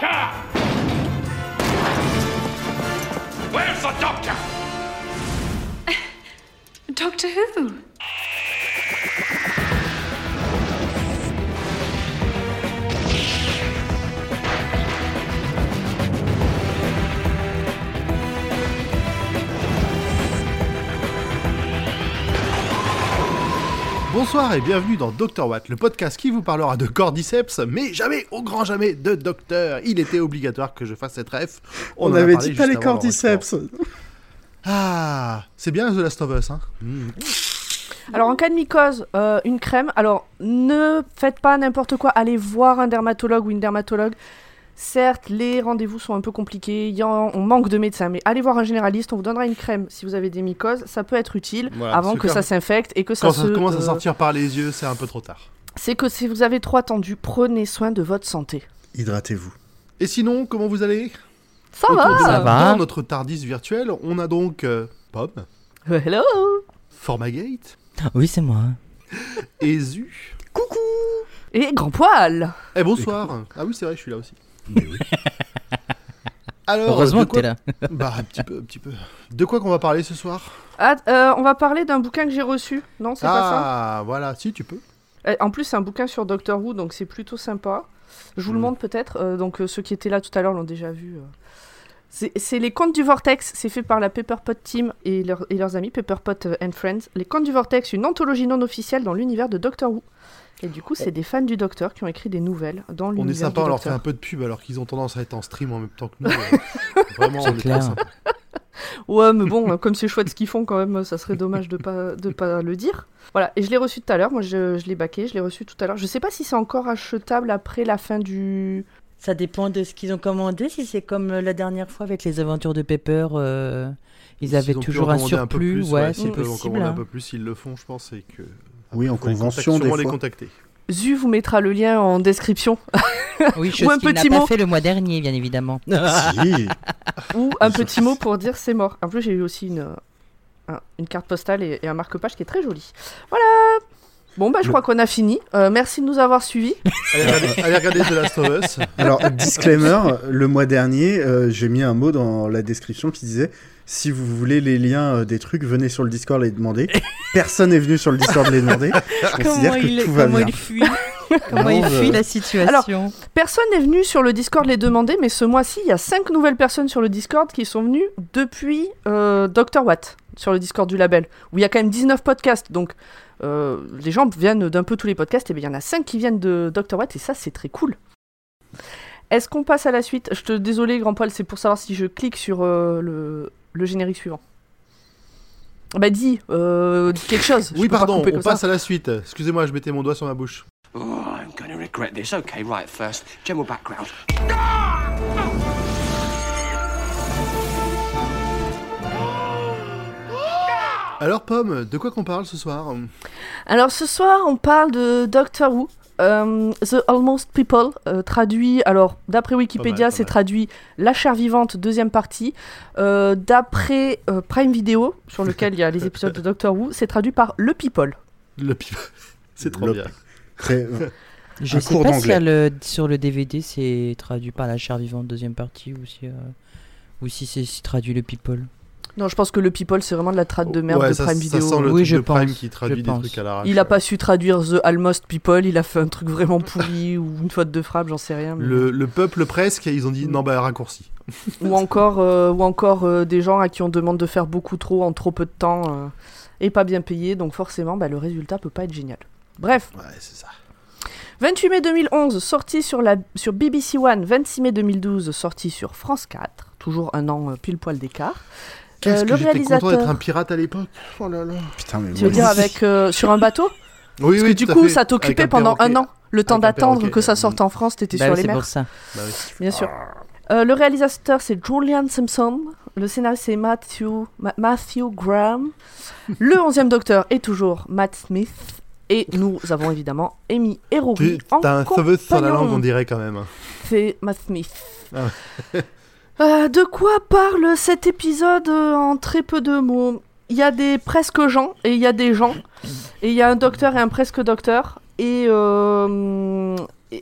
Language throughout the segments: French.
doctor? Where's the doctor? Doctor Who? Bonsoir et bienvenue dans Dr Watt, le podcast qui vous parlera de cordyceps, mais jamais, au grand jamais, de docteur. Il était obligatoire que je fasse cette ref. On, en a avait parlé dit pas les cordyceps. Ah, c'est bien The Last of Us, hein Mm. Alors en cas de mycose, euh, une crème. Alors ne faites pas n'importe quoi. Allez voir un dermatologue ou une dermatologue. Certes, les rendez-vous sont un peu compliqués. il y en- on manque de médecins, mais allez voir un généraliste. On vous donnera une crème si vous avez des mycoses. Ça peut être utile Voilà, avant que ça s'infecte et que ça Quand se. ça commence à euh, sortir par les yeux, c'est un peu trop tard. C'est que si vous avez trop attendu, prenez soin de votre santé. Hydratez-vous. Et sinon, comment vous allez? Ça Autour de va. la- va. Dans notre Tardis virtuel, on a donc euh, Pomme, Hello. Formagate, Oui, c'est moi. et Zu. Et grand poil. Eh bonsoir Ah oui, c'est vrai, je suis là aussi. Alors, Heureusement que t'es là. Bah, un petit peu, un petit peu. De quoi qu'on va parler ce soir? Ah, euh, on va parler d'un bouquin que j'ai reçu. Non, c'est pas ça? Ah, voilà, si tu peux. Eh, En plus, c'est un bouquin sur Doctor Who, donc c'est plutôt sympa. Je vous le Mm. montre peut-être. euh, donc euh, ceux qui étaient là tout à l'heure l'ont déjà vu. euh. C'est les Contes du Vortex. C'est fait par la Pepperpot Team et, leur- et leurs amis Pepperpot euh, and Friends. Les Contes du Vortex, une anthologie non officielle dans l'univers de Doctor Who. Et du coup, c'est des fans du Docteur qui ont écrit des nouvelles dans On l'univers est sympa, on leur fait un peu de pub alors qu'ils ont tendance à être en stream en même temps que nous. euh, Vraiment, on est clair. Ouais, mais bon, euh, comme c'est chouette ce qu'ils font quand même, ça serait dommage de pas de pas le dire. Voilà, et je l'ai reçu tout à l'heure. Moi, je, je l'ai baqué, je l'ai reçu tout à l'heure. Je sais pas si c'est encore achetable après la fin du. Ça dépend de ce qu'ils ont commandé. Si c'est comme la dernière fois avec les aventures de Pepper, euh, ils avaient toujours un commander peu surplus. plus, ouais, s'ils c'est peuvent en possible. commander un hein. peu plus, s'ils le font, je pense, c'est que. Oui, en les convention, des les fois. contacter. Zu vous mettra le lien en description. Oui, Ou chose un qu'il n'a petit pas mot. fait le mois dernier, bien évidemment. Si. ou un petit mot pour dire c'est mort. En plus, j'ai eu aussi une, un- une carte postale et, et un marque-page qui est très joli. Voilà. Bon, bah, je crois qu'on a fini. Euh, merci de nous avoir suivis. Allez regarder, allez regarder The Last of Us. Alors, disclaimer, le mois dernier, euh, j'ai mis un mot dans la description qui disait si vous voulez les liens euh, des trucs, venez sur le Discord les demander. Personne n'est venu sur le Discord les demander. Je considère Comment, que il, tout va comment bien. il fuit Comment il fuit la situation Personne n'est venu sur le Discord les demander, mais ce mois-ci, il y a cinq nouvelles personnes sur le Discord qui sont venues depuis euh, Dr. Watt, sur le Discord du label, où il y a quand même 19 podcasts. Donc, euh, les gens viennent d'un peu tous les podcasts, et bien il y en a 5 qui viennent de Dr. Watt, et ça, c'est très cool. Est-ce qu'on passe à la suite? Je te désolé, grand poil, c'est pour savoir si je clique sur euh, le, le générique suivant. Bah dis, euh, dis quelque chose. Je Oui, pardon, on passe ça. à la suite. Excusez-moi, je mettais mon doigt sur ma bouche. Oh, I'm gonna regret this. Okay, right, first, general background. Alors, Pomme, de quoi qu'on parle ce soir? Alors ce soir, on parle de Doctor Who. Euh, The Almost People, euh, traduit, alors d'après Wikipédia, c'est traduit La chair vivante, deuxième partie. Euh, d'après euh, Prime Video, sur lequel il y a les épisodes de Doctor Who, c'est traduit par Le People. Le pif. C'est trop Le- bien. Très- Je sais pas si le, sur le DVD c'est traduit par la chair vivante deuxième partie ou si, euh, ou si c'est si traduit le people. Non, je pense que Le People, c'est vraiment de la trad de merde ouais, de ça, Prime ça Video. sent le Oui, truc je de Prime pense, qui traduit je des pense. trucs à l'arrache. Il a pas su traduire The Almost People, il a fait un truc vraiment pourri ou une faute de frappe, j'en sais rien. mais- Le, le peuple presque, ils ont dit non, bah raccourci. ou encore, euh, ou encore euh, des gens à qui on demande de faire beaucoup trop en trop peu de temps euh, et pas bien payé, donc forcément bah, le résultat peut pas être génial. Bref, Ouais, c'est ça. 28 mai 2011, sorti sur, la, sur BBC One, 26 mai 2012, sorti sur France 4, toujours un an pile poil d'écart. Qu'est-ce Euh, que le j'étais content d'être réalisateur- un pirate à l'époque. Oh là là. Putain, mais Tu veux dire avec euh, sur un bateau Oui, Parce oui, que du coup, fait. ça t'occupait pendant un an, le temps d'attendre que ça sorte en France, t'étais Bah sur oui, les c'est mers. pour ça. Bah oui. Bien sûr. Euh, le réalisateur, c'est Julian Simpson. Le scénariste, c'est Matthew, Ma- Matthew Graham. Le 11e docteur est toujours Matt Smith. Et nous avons évidemment Amy et Rory en T'as un sauveuse sur la langue, on dirait quand même. hein. C'est Matt Smith. Ah Euh, de quoi parle cet épisode euh, en très peu de mots? Il y a des presque gens et il y a des gens. Et il y a un docteur et un presque docteur. Et euh,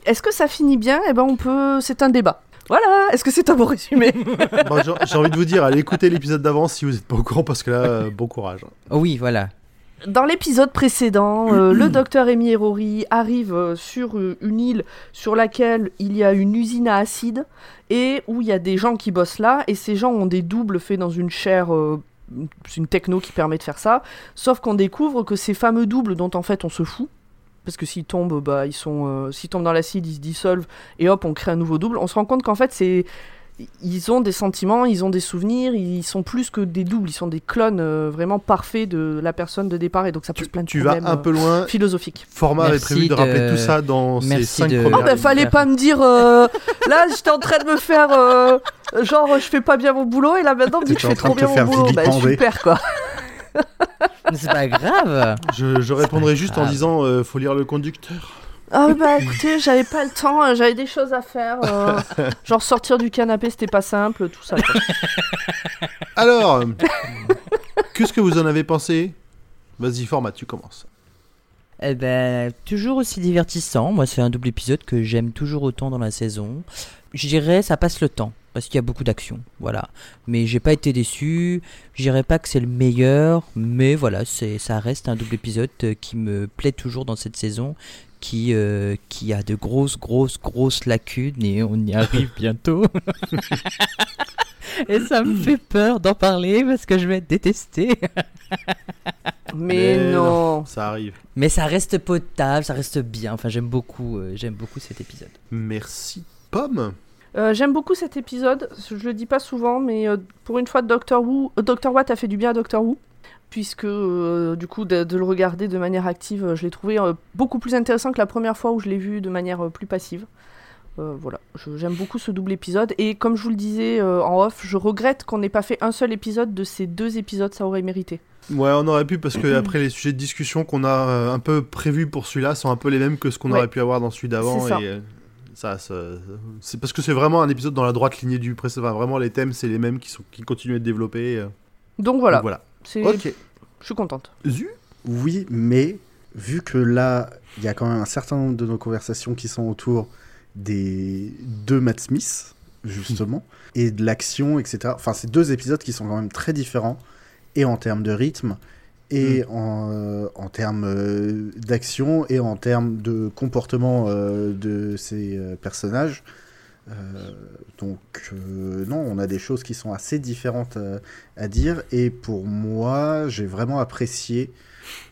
est-ce que ça finit bien? Eh ben on peut. C'est un débat. Voilà, est-ce que c'est un bon résumé? Bon, j'ai envie de vous dire, allez écouter l'épisode d'avant si vous n'êtes pas au courant, parce que là, bon courage. Oh oui, voilà. Dans l'épisode précédent, euh, le docteur Amy et Rory arrivent euh, sur euh, une île sur laquelle il y a une usine à acide et où il y a des gens qui bossent là et ces gens ont des doubles faits dans une chair, c'est une techno qui permet de faire ça. Sauf qu'on découvre que ces fameux doubles dont en fait on se fout, parce que s'ils tombent, bah ils sont, s'ils tombent dans l'acide, ils se dissolvent et hop on crée un nouveau double. On se rend compte qu'en fait c'est ils ont des sentiments, ils ont des souvenirs, ils sont plus que des doubles, ils sont des clones euh, vraiment parfaits de la personne de départ et donc ça pose Tu, plein de tu vas un peu euh, loin. philosophiques. Format avait prévu de rappeler tout ça dans Merci 5 de- premières Oh bah Merde. fallait pas me dire euh, là j'étais en train de me faire euh, genre je fais pas bien mon boulot et là maintenant me dit que je fais trop bien mon boulot. Bah super quoi. Mais C'est pas grave. Je, je répondrai juste en disant euh, faut lire le conducteur. Ah bah écoutez j'avais pas le temps, euh, j'avais des choses à faire. euh, genre sortir du canapé c'était pas simple, tout ça. quoi. Alors, qu'est-ce que vous en avez pensé? Vas-y, format, tu commences. Eh ben, toujours aussi divertissant. Moi, c'est un double épisode que j'aime toujours autant dans la saison. Je dirais, ça passe le temps. Parce qu'il y a beaucoup d'action. Voilà. Mais j'ai pas été déçu. Je dirais pas que c'est le meilleur. Mais voilà, c'est, ça reste un double épisode euh, qui me plaît toujours dans cette saison. Qui, euh, qui a de grosses, grosses, grosses lacunes. Et on y arrive bientôt. et ça me fait peur d'en parler parce que je vais être détesté. Mais, Mais non. Ça arrive. Mais ça reste potable, ça reste bien. Enfin, j'aime beaucoup, euh, j'aime beaucoup cet épisode. Merci. Pomme Euh, J'aime beaucoup cet épisode, je le dis pas souvent, mais euh, pour une fois Doctor Who, euh, Doctor Watt a fait du bien à Doctor Who. Puisque euh, du coup de, de le regarder de manière active, euh, je l'ai trouvé euh, beaucoup plus intéressant que la première fois où je l'ai vu de manière euh, plus passive. Voilà, j'aime beaucoup ce double épisode et comme je vous le disais en off, je regrette qu'on n'ait pas fait un seul épisode de ces deux épisodes, ça aurait mérité. Ouais, on aurait pu parce que après les sujets de discussion qu'on a un peu prévus pour celui-là sont un peu les mêmes que ce qu'on Ouais. aurait pu avoir dans celui d'avant. C'est ça. Et ça, ça- c'est parce que c'est vraiment un épisode dans la droite lignée du précédent. Enfin, vraiment, les thèmes, c'est les mêmes qui, sont, qui continuent à être développés. Donc voilà, Donc voilà. Ok. je suis contente. Zu Oui, mais vu que là, il y a quand même un certain nombre de nos conversations qui sont autour des deux Matt Smith, justement, et de l'action, etc. Enfin, c'est deux épisodes qui sont quand même très différents, et en termes de rythme, et en, euh, en termes euh, d'action, et en termes de comportement euh, de ces personnages. Euh, donc, euh, non, on a des choses qui sont assez différentes euh, à dire, et pour moi, j'ai vraiment apprécié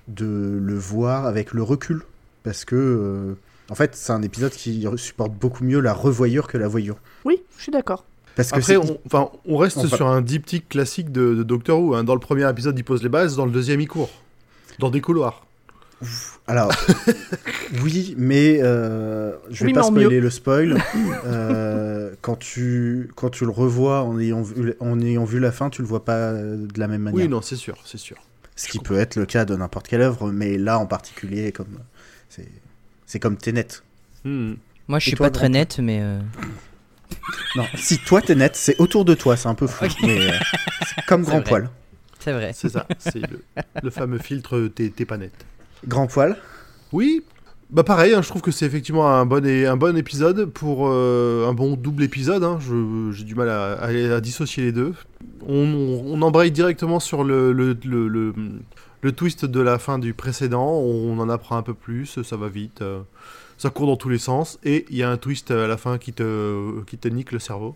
de le voir avec le recul parce que euh, en fait c'est un épisode qui supporte beaucoup mieux la revoyure que la voyure Oui, je suis d'accord. parce que Après, c'est- on, enfin, on reste on va- sur un diptyque classique de, de Doctor Who. hein. Dans le premier épisode, il pose les bases, dans le deuxième, il court. Dans des couloirs. Alors oui mais euh, je vais Oui, pas spoiler le spoil Euh, quand tu quand tu le revois en ayant vu en ayant vu la fin tu le vois pas de la même manière Oui, non, c'est sûr, c'est sûr. ce je qui peut être le cas de n'importe quelle œuvre mais là en particulier comme c'est c'est comme Tenet Hmm. Moi, je Et suis toi, pas très net, mais euh, non si toi t'es net c'est autour de toi c'est un peu fou mais euh, c'est comme grand vrai. poil c'est vrai. C'est ça, c'est le, le fameux filtre t'es t'es pas net. Grand poil Oui, bah pareil, hein, je trouve que c'est effectivement un bon, et, un bon épisode pour euh, un bon double épisode. hein. J'ai du mal à, à- dissocier les deux. On, on- embraye directement sur le, le, le, le- le twist de la fin du précédent. On en apprend un peu plus, ça va vite. euh, ça court dans tous les sens. Et il y a un twist à la fin qui te, qui te nique le cerveau.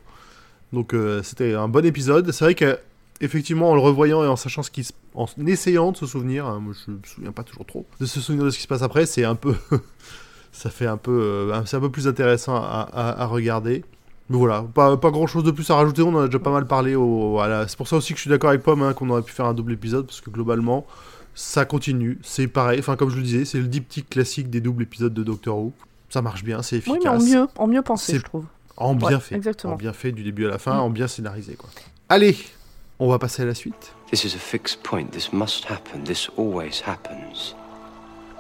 Donc euh, c'était un bon épisode. C'est vrai que effectivement, en le revoyant et en sachant ce qui se... en essayant de se souvenir, hein, moi je me souviens pas toujours trop, de se souvenir de ce qui se passe après, c'est un peu, ça fait un peu, euh, c'est un peu plus intéressant à, à- à regarder. Mais voilà, pas, pas grand chose de plus à rajouter, on en a déjà pas mal parlé. Au. C'est pour ça aussi que je suis d'accord avec Pomme hein, qu'on aurait pu faire un double épisode, parce que globalement, ça continue. C'est pareil, enfin comme je le disais, c'est le diptyque classique des doubles épisodes de Doctor Who. Ça marche bien, c'est efficace. Oui, mais en mieux, en mieux pensé, je trouve. En bien Ouais, fait. exactement. En bien fait du début à la fin, Mm. en bien scénarisé. Quoi. Allez, on va passer à la suite. This is a fixed point. This must happen. This always happens.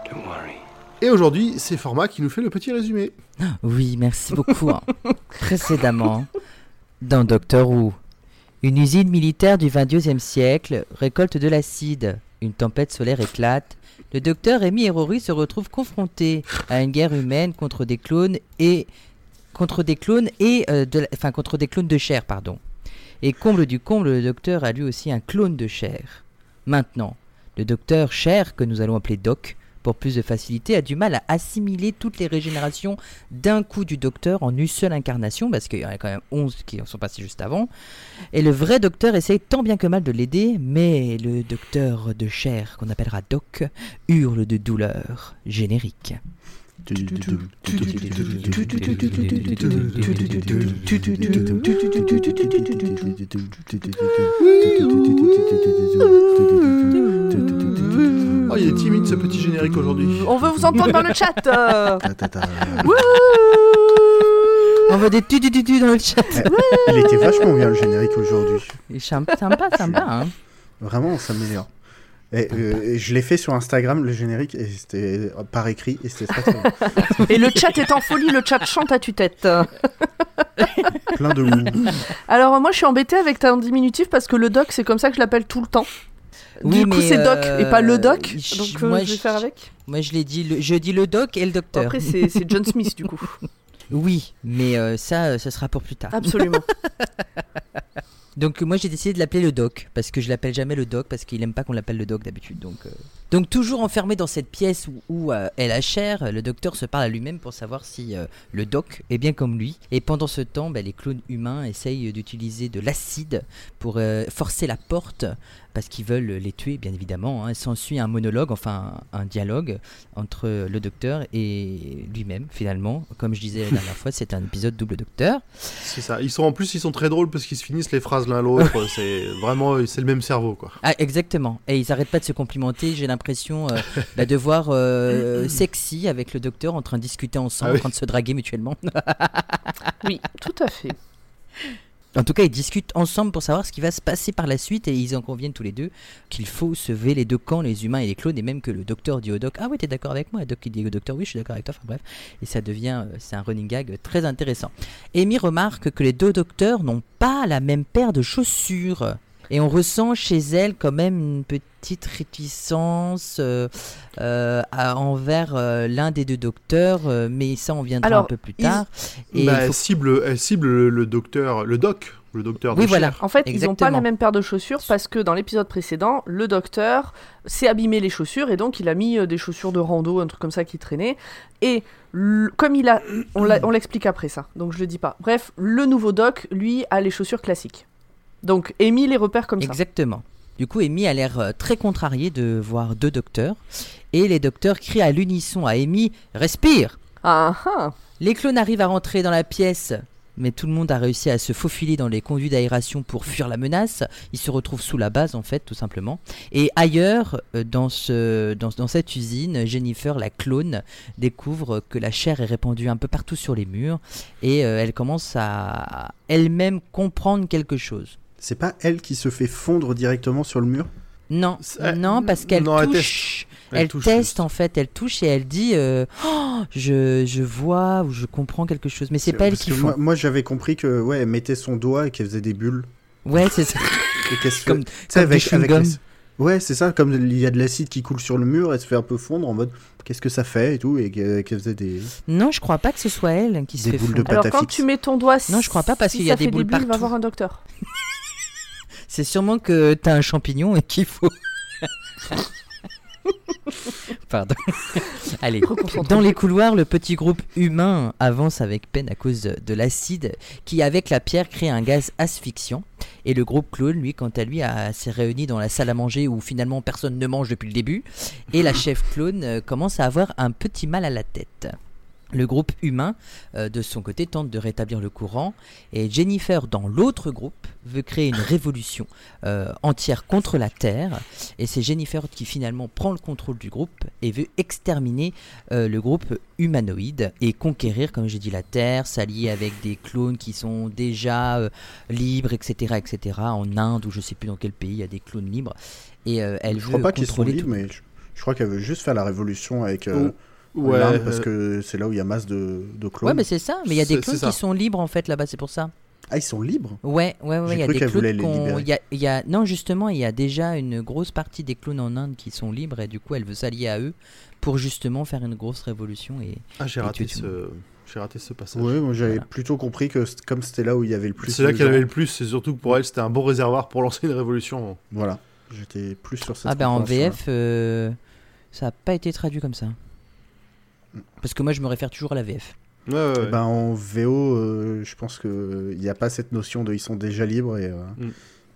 Don't worry. Et aujourd'hui, c'est Format qui nous fait le petit résumé. Oui, merci beaucoup. hein. Précédemment, dans Doctor Who, une usine militaire du 22e siècle récolte de l'acide. Une tempête solaire éclate. Le docteur Amy et Rory se retrouvent confrontés à une guerre humaine contre des clones et contre des clones et euh, de, la- enfin contre des clones de chair, pardon. Et comble du comble, le docteur a lui aussi un clone de chair. Maintenant, le docteur chair, que nous allons appeler Doc, pour plus de facilité, a du mal à assimiler toutes les régénérations d'un coup du docteur en une seule incarnation, parce qu'il y en a quand même 11 qui en sont passés juste avant. Et le vrai docteur essaye tant bien que mal de l'aider, mais le docteur de chair, qu'on appellera Doc, hurle de douleur. Générique. Oh, il est timide ce petit générique aujourd'hui. On veut vous entendre dans le chat. euh. On veut des tu tu tu tu dans le chat. Il était vachement bien le générique aujourd'hui. Et Sympa, sympa, sympa. Hein. Vraiment, ça m'énerve. Et, euh, et je l'ai fait sur Instagram, le générique, et c'était par écrit, et c'était très, très bien. Et le chat est en folie, le chat chante à tue-tête. Plein de ouh. Alors moi je suis embêtée avec ta diminutif parce que le doc c'est comme ça que je l'appelle tout le temps. Oui, du coup c'est doc euh, et pas le doc, je- donc euh, moi, je vais faire avec. Moi, je l'ai dit, le- je dis le doc et le docteur. après c'est John Smith du coup. Oui, mais euh, ça, euh, ce sera pour plus tard. Absolument. Donc moi j'ai décidé de l'appeler le doc parce que je l'appelle jamais le doc parce qu'il aime pas qu'on l'appelle le doc d'habitude. Donc euh. donc toujours enfermé dans cette pièce où, où, euh, est la chair, le docteur se parle à lui-même pour savoir si euh, le doc est bien comme lui. Et pendant ce temps, bah, les clones humains essayent d'utiliser de l'acide pour euh, forcer la porte parce qu'ils veulent les tuer bien évidemment. Hein. S'ensuit un monologue, enfin un dialogue entre le docteur et lui-même finalement. Comme je disais la dernière fois, c'est un épisode double docteur. C'est ça. Ils sont en plus, ils sont très drôles parce qu'ils se finissent les phrases l'un l'autre. c'est vraiment, c'est le même cerveau quoi. Ah, exactement. Et ils arrêtent pas de se complimenter. J'ai l'impression euh, bah, de voir euh, sexy avec le docteur en train de discuter ensemble, Ah oui. en train de se draguer mutuellement. oui, tout à fait. En tout cas, ils discutent ensemble pour savoir ce qui va se passer par la suite et ils en conviennent tous les deux qu'il faut sauver les deux camps, les humains et les clones, et même que le docteur dit au doc Ah oui, t'es d'accord avec moi Doc il dit au docteur Oui, je suis d'accord avec toi. Enfin bref. Et ça devient, euh, c'est un running gag très intéressant. Amy remarque que les deux docteurs n'ont pas la même paire de chaussures. Et on ressent chez elle quand même une petite réticence euh, euh, à- envers euh, l'un des deux docteurs, euh, mais ça on viendra Alors, un peu plus ils- tard. Et Bah, elle cible, elle cible le, le docteur, le doc, le docteur. Oui, de voilà. En fait, ils n'ont pas la même paire de chaussures parce que dans l'épisode précédent, le docteur s'est abîmé les chaussures et donc il a mis des chaussures de rando, un truc comme ça qui traînait. Et comme il a, on l'explique après ça, donc je le dis pas. Bref, le nouveau doc, lui, a les chaussures classiques. Donc Amy les repère comme ça. Exactement. Du coup, Amy a l'air euh, très contrariée de voir deux docteurs. Et les docteurs crient à l'unisson à Amy Respire Ah ah Les clones arrivent à rentrer dans la pièce, mais tout le monde a réussi à se faufiler dans les conduits d'aération pour fuir la menace. Ils se retrouvent sous la base, en fait, tout simplement. Et ailleurs, euh, dans, ce, dans, dans cette usine, Jennifer, la clone, découvre que la chair est répandue un peu partout sur les murs. Et euh, elle commence à elle-même comprendre quelque chose. C'est pas elle qui se fait fondre directement sur le mur Non, C'est- non, parce qu'elle elle touche. Elle Elle, touche teste juste. en fait, elle touche et elle dit euh, Oh, je, je vois ou je comprends quelque chose. Mais c'est pas elle qui font. Moi, moi, j'avais compris que ouais, elle mettait son doigt et qu'elle faisait des bulles. Ouais, c'est ça. Et qu'elle se fait- Comme- comme du chewing-gum. les- Ouais, c'est ça, comme il y a de l'acide qui coule sur le mur, elle se fait un peu fondre en mode qu'est-ce que ça fait et tout, et qu'elle faisait des. Non, je crois pas que ce soit elle qui se Des fait boules de fondre. pâte Alors à quand fixe. tu mets ton doigt, Non, je crois pas, parce si qu'il y a ça des fait boules va partout. voir un docteur. C'est sûrement que t'as un champignon et qu'il faut. Pardon. Allez. Dans les couloirs, le petit groupe humain avance avec peine à cause de l'acide qui, avec la pierre, crée un gaz asphyxiant. Et le groupe clone, lui, quant à lui, a- s'est réuni dans la salle à manger où finalement personne ne mange depuis le début. Et la chef clone euh, commence à avoir un petit mal à la tête. Le groupe humain, euh, de son côté, tente de rétablir le courant. Et Jennifer, dans l'autre groupe, veut créer une révolution euh, entière contre la Terre. Et c'est Jennifer qui finalement prend le contrôle du groupe et veut exterminer euh, le groupe humanoïde et conquérir, comme j'ai dit, la Terre, s'allier avec des clones qui sont déjà euh, libres, etc., etc. En Inde ou je sais plus dans quel pays il y a des clones libres. Et euh, elle Je veut crois pas qu'ils sont libres, tout. mais je, je crois qu'elle veut juste faire la révolution avec euh, Ouais, l'Inde parce euh, que c'est là où il y a masse de, de clones. Ouais, mais c'est ça. Mais il y a des clones qui sont libres en fait là-bas, c'est pour ça. Ah, ils sont libres? Ouais, ouais, ouais. J'ai Il y a cru des qu'elle voulait clones les qu'on- y a, il y a- Non, justement, il y a déjà une grosse partie des clones en Inde qui sont libres et du coup, elle veut s'allier à eux pour justement faire une grosse révolution. Et Ah, j'ai raté ce. J'ai raté ce passage. Ouais, moi j'avais Voilà. plutôt compris que comme c'était là où il y avait le plus. c'est là qu'elle gens, avait le plus, c'est surtout que pour elle, c'était un bon réservoir pour lancer une révolution. Voilà. J'étais plus sur cette. Ah ben en. VF, euh, ça n'a pas été traduit comme ça. Parce que moi je me réfère toujours à la VF. Ouais, ouais, ouais. Ben, en VO, euh, je pense qu'il n'y a pas cette notion de ils sont déjà libres et, euh,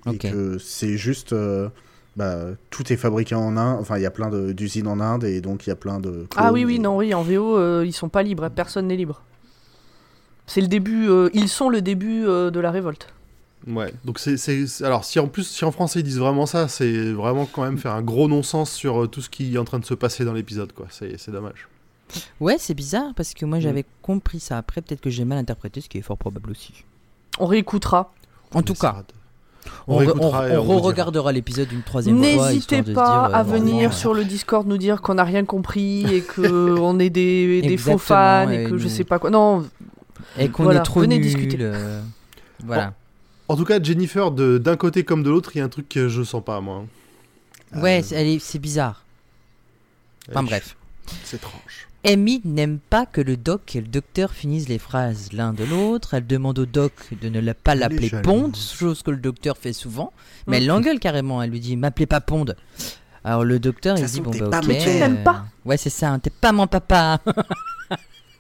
Mm. et que c'est juste. euh, bah, tout est fabriqué en Inde. Enfin, il y a plein d'usines en Inde et donc il y a plein de. Ah oui, et- oui, non, oui, en VO, euh, ils sont pas libres, personne n'est libre. C'est le début, euh, ils sont le début euh, de la révolte. Ouais, donc c'est, alors si en plus si en français ils disent vraiment ça, c'est vraiment quand même faire un gros non-sens sur tout ce qui est en train de se passer dans l'épisode quoi. C'est dommage. Ouais, c'est bizarre parce que Mm. moi j'avais compris ça. Après, peut-être que j'ai mal interprété, ce qui est fort probable aussi. On réécoutera. En On tout cas, de- on, on re- réécoutera on- et on on vous dira. re-regardera l'épisode une troisième fois. N'hésitez pas dire, à euh, venir vraiment, sur le Discord nous dire qu'on n'a rien compris et que on est des, des faux fans et et que je sais pas quoi. Non, Et qu'on Voilà, est trop venez nul. discuter. euh, Voilà. En tout cas, Jennifer, de, d'un côté comme de l'autre, il y a un truc que je sens pas moi. Ouais, Euh, c'est- elle est- c'est bizarre. Enfin bref. C'est étrange. Amy n'aime pas que le doc et le docteur finissent les phrases l'un de l'autre. Elle demande au doc de ne pas l'appeler. Ponde, chose que le docteur fait souvent. Mais elle l'engueule carrément. Elle lui dit M'appelez pas Ponde. Alors le docteur il dit Bon bah ok. mon- Mais tu ne l'aimes pas Ouais, c'est ça, hein, t'es pas mon papa.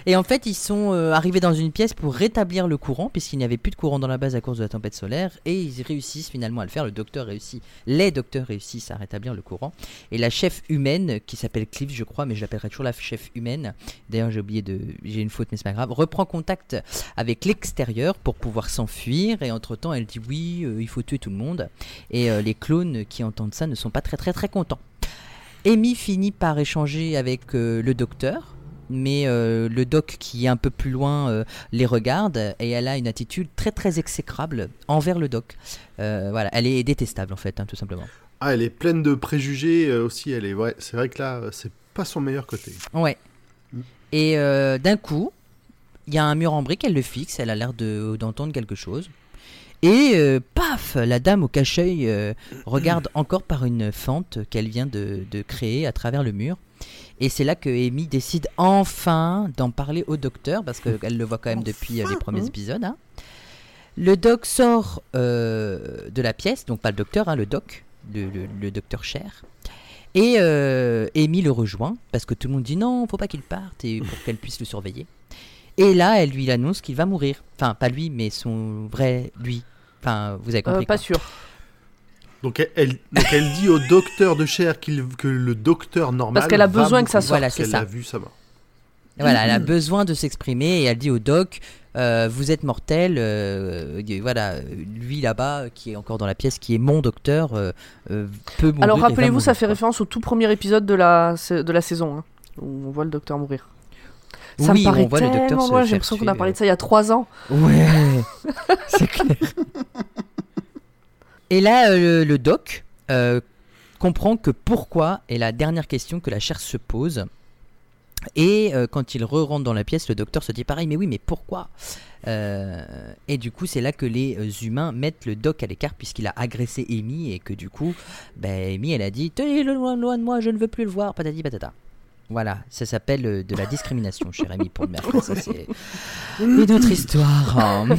Et en fait, ils sont euh, arrivés dans une pièce pour rétablir le courant, puisqu'il n'y avait plus de courant dans la base à cause de la tempête solaire, et ils réussissent finalement à le faire. Le docteur réussit, les docteurs réussissent à rétablir le courant. Et la chef humaine, qui s'appelle Cliff, je crois, mais je l'appellerai toujours la chef humaine. D'ailleurs, j'ai oublié de, j'ai une faute, mais c'est pas grave. Reprend contact avec l'extérieur pour pouvoir s'enfuir. Et entre temps, elle dit oui, euh, il faut tuer tout le monde. Et euh, les clones qui entendent ça ne sont pas très très très contents. Amy finit par échanger avec le docteur, mais euh, le doc qui est un peu plus loin euh, les regarde et elle a une attitude très très exécrable envers le doc. Euh, voilà, elle est détestable en fait, hein, tout simplement. Ah, elle est pleine de préjugés aussi. Elle est ouais, c'est vrai que là, c'est pas son meilleur côté. Ouais. Et d'un coup, il y a un mur en brique, elle le fixe, elle a l'air de- d'entendre quelque chose. Et euh, paf, la dame au cachet euh, regarde encore par une fente qu'elle vient de, de créer à travers le mur. Et c'est là que Amy décide enfin d'en parler au docteur, parce qu'elle le voit quand même depuis euh, les premiers Mhm. épisodes. hein. Le doc sort euh, de la pièce, donc pas le docteur, hein, le doc, le, le- le docteur Cher. Et euh, Amy le rejoint, parce que tout le monde dit non, faut pas qu'il parte, et pour qu'elle puisse le surveiller. Et là, elle lui annonce qu'il va mourir. Enfin, pas lui, mais son vrai lui. Enfin, vous avez euh, compris. pas quoi. sûr. Donc elle, elle- donc elle dit au docteur de chair qu'il, que le docteur normal. Parce qu'elle a va besoin que ça sorte. Voilà, c'est ça. a vu sa mort. Voilà, elle a besoin de s'exprimer et elle dit au doc euh, Vous êtes mortel. euh, voilà, lui là-bas, qui est encore dans la pièce, qui est mon docteur, euh, peut mourir. Alors va rappelez-vous, ça fait référence au tout premier épisode de la, de la saison, hein, où on voit le docteur mourir. Ça Oui, me paraît on voit le docteur tellement se loin, j'ai l'impression qu'on a parlé de ça il y a trois ans. Ouais, c'est clair. Et là, euh, le doc euh, comprend que pourquoi est la dernière question que la chair se pose. Et euh, quand il re-rentre dans la pièce, le docteur se dit pareil, mais oui, mais pourquoi? Et du coup, c'est là que les humains mettent le doc à l'écart puisqu'il a agressé Amy et que du coup, ben, Amy, elle a dit Tenez-le loin, loin de moi, je ne veux plus le voir, patati patata. Voilà, ça s'appelle de la discrimination, cher Amy pour le mercredi. Ça, c'est une autre histoire. hein.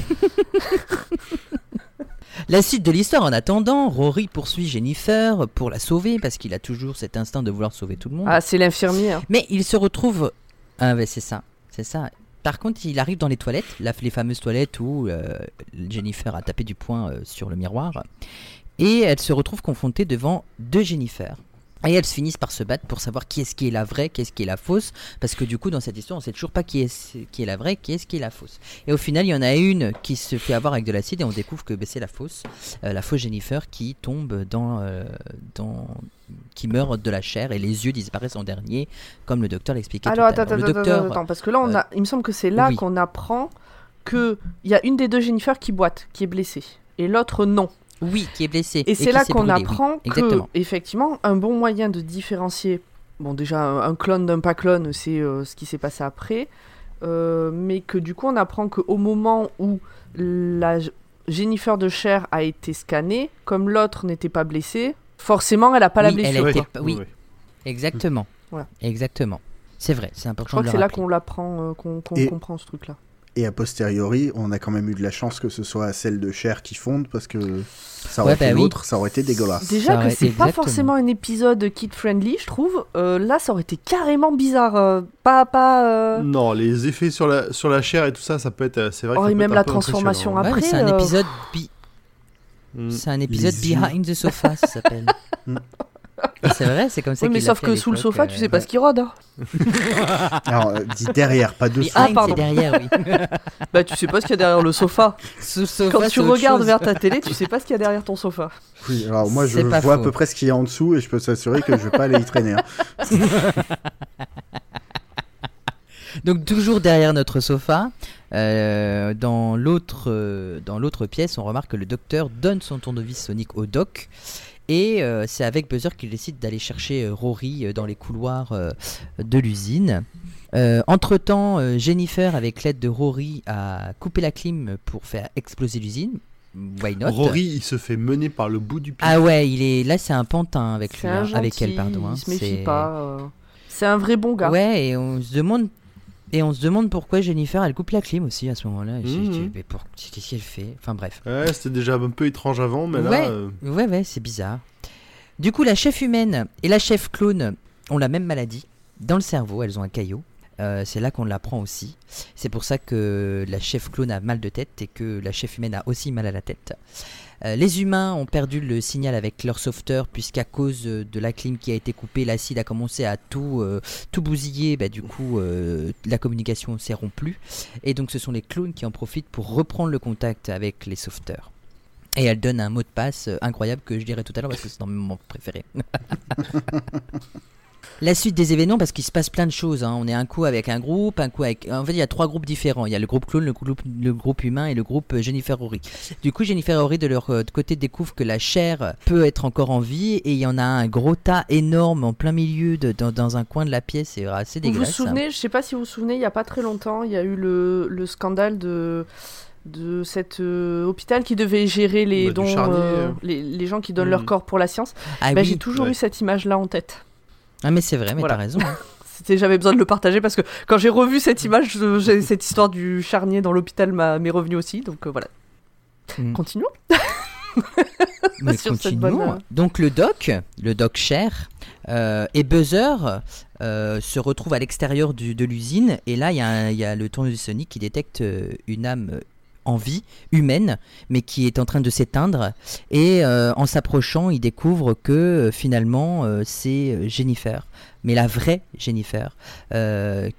La suite de l'histoire, en attendant, Rory poursuit Jennifer pour la sauver parce qu'il a toujours cet instinct de vouloir sauver tout le monde. Ah, c'est l'infirmier. hein. Mais il se retrouve. Ah, ouais, c'est ça. C'est ça. Par contre, il arrive dans les toilettes, la- les fameuses toilettes où euh, Jennifer a tapé du poing euh, sur le miroir. Et elle se retrouve confrontée devant deux Jennifer. Et elles finissent par se battre pour savoir qui est-ce qui est la vraie, qui est-ce qui est la fausse. Parce que du coup, dans cette histoire, on sait toujours pas qui est, qui est la vraie, qui est-ce qui est la fausse. Et au final, il y en a une qui se fait avoir avec de l'acide et on découvre que ben, c'est la fausse. Euh, la fausse Jennifer qui tombe dans, euh, dans. qui meurt de la chair et les yeux disparaissent en dernier, comme le docteur l'expliquait tout Alors à attends, attends, Le attends, docteur. attends, attends, parce que là, on euh, il me semble que c'est là oui. qu'on apprend que il y a une des deux Jennifer qui boite, qui est blessée, et l'autre non. Oui, qui est blessé. Et c'est là qu'on brûlé, oui. apprend que, Exactement. effectivement, un bon moyen de différencier, bon déjà un, clone d'un pas clone, c'est euh, ce qui s'est passé après, euh, mais que du coup on apprend qu'au moment où la Jennifer de chair a été scannée, comme l'autre n'était pas blessée, forcément elle n'a pas la Oui, elle blessure. été- quoi. oui. Exactement. Voilà. Exactement. C'est vrai, c'est Je important crois de que c'est là qu'on l'apprend, euh, qu'on comprend ce truc-là. Et a posteriori, on a quand même eu de la chance que ce soit celle de Cher qui fonde parce que ça aurait Ouais, bah été oui. l'autre, ça aurait été dégueulasse. Déjà aurait que c'est pas exactement. forcément un épisode kid-friendly, je trouve. Euh, là, ça aurait été carrément bizarre. euh, pas, pas. euh, Non, les effets sur la, sur la chair et tout ça, ça peut être. C'est vrai que Oh, ça et même la transformation. Ouais, après, c'est un épisode, bi- Mm. c'est un épisode behind the sofa, ça s'appelle. Mm. C'est vrai, c'est comme ça Oui, mais qu'il sauf que sous le sofa, tu euh, sais pas ce qui rôde. hein. Alors, euh, dis derrière, pas dessous. Ah, Behind, pardon. derrière, oui. Bah, tu sais pas ce qu'il y a derrière le sofa. Quand tu regardes chose. vers ta télé, tu sais pas ce qu'il y a derrière ton sofa. Oui, alors moi je vois faux. à peu près ce qu'il y a en dessous et je peux s'assurer que je vais pas aller y traîner. hein. Donc toujours derrière notre sofa, euh, dans l'autre euh, dans l'autre pièce, on remarque que le docteur donne son tournevis sonique au doc. Et euh, c'est avec Buzzer qu'il décide d'aller chercher euh, Rory euh, dans les couloirs euh, de l'usine. Euh, entre-temps, euh, Jennifer, avec l'aide de Rory, a coupé la clim pour faire exploser l'usine. Why not? Rory, il se fait mener par le bout du pied. Ah ouais, il est là, c'est un pantin avec lui, un hein, avec elle, pardon. hein. Il se méfie pas. euh, C'est un vrai bon gars. Ouais, et on se demande et on se demande pourquoi Jennifer elle coupe la clim aussi à ce moment-là. Et je- je- mais pour- Qu'est-ce qu'elle fait? Enfin bref. Ouais, c'était déjà un peu étrange avant, mais là. Ouais. euh, Ouais, ouais, c'est bizarre. Du coup, la chef humaine et la chef clone ont la même maladie. Dans le cerveau, elles ont un caillot. Euh, c'est là qu'on l'apprend aussi. C'est pour ça que la chef clone a mal de tête et que la chef humaine a aussi mal à la tête. Euh, les humains ont perdu le signal avec leur sauveteur puisqu'à cause euh, de la clim qui a été coupée, l'acide a commencé à tout, euh, bousiller. Bah, du coup, la communication s'est rompue. Et donc, ce sont les clones qui en profitent pour reprendre le contact avec les sauveteurs. Et elle donne un mot de passe incroyable que je dirai tout à l'heure parce que c'est dans mon moment préféré. La suite des événements, parce qu'il se passe plein de choses. hein. On est un coup avec un groupe, un coup avec. En fait, il y a trois groupes différents. Il y a le groupe clone, le groupe, le groupe humain et le groupe euh, Jennifer Rory. Du coup, Jennifer Rory, de leur euh, côté, découvre que la chair peut être encore en vie et il y en a un gros tas énorme en plein milieu, de, dans, dans un coin de la pièce. C'est assez Vous vous dégueulasse. hein. souvenez, je sais pas si vous vous souvenez, il y a pas très longtemps, il y a eu le, le scandale de de cet euh, hôpital qui devait gérer les Bah, dons, charnier, euh, les, les gens qui donnent Hmm. leur corps pour la science. Ah, Bah, oui. J'ai toujours ouais. eu cette image-là en tête. Ah, mais c'est vrai, mais Voilà. t'as raison. hein. C'était, j'avais besoin de le partager parce que quand j'ai revu cette image, j'ai- cette histoire du charnier dans l'hôpital m'est revenue aussi. Donc euh, voilà. Hmm. Continuons. Mais sur continuons. bonne, euh, Donc le doc, le doc cher, euh, et Buzzer euh, se retrouvent à l'extérieur du- de l'usine. Et là, il y, a y le tournevis Sonic qui détecte euh, une âme euh, en vie, humaine, mais qui est en train de s'éteindre. Et euh, en s'approchant, il découvre que euh, finalement, euh, c'est Jennifer, mais la vraie Jennifer,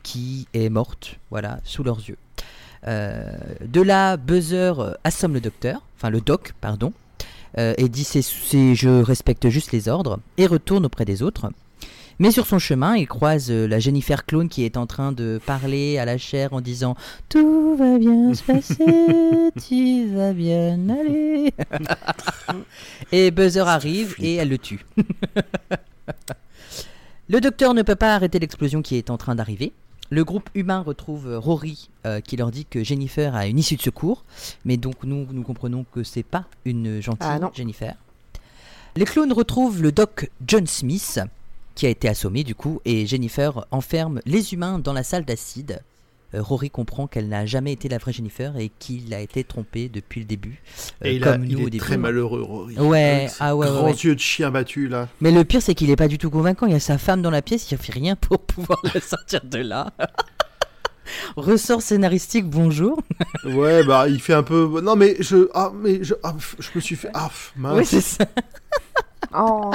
qui est morte, voilà, sous leurs yeux. De là, Buzzer assomme le docteur, enfin le doc, pardon, et dit c'est- je respecte juste les ordres, et retourne auprès des autres. Mais sur son chemin, il croise euh, la Jennifer clone qui est en train de parler à la chair en disant Tout va bien se passer, tu vas bien aller. et Buzzer arrive et elle le tue. le docteur ne peut pas arrêter l'explosion qui est en train d'arriver. Le groupe humain retrouve euh, Rory euh, qui leur dit que Jennifer a une issue de secours, mais donc nous nous comprenons que c'est pas une gentille Ah non. Jennifer. Les clones retrouvent le doc John Smith qui a été assommé du coup et Jennifer enferme les humains dans la salle d'acide. Euh, Rory comprend qu'elle n'a jamais été la vraie Jennifer et qu'il a été trompé depuis le début. euh, Et il, a- comme il nous au est début. très malheureux, Rory. Ouais, ah ouais, Grands ouais. yeux de chien battu, là. Mais le pire c'est qu'il est pas du tout convaincant. Il y a sa femme dans la pièce, il fait rien pour pouvoir la sortir de là. Ressort scénaristique, bonjour. Ouais, bah, il fait un peu. Non, mais je. Ah, mais je. ah, je me suis fait. Ah, mince. Oui, c'est ça. Oh,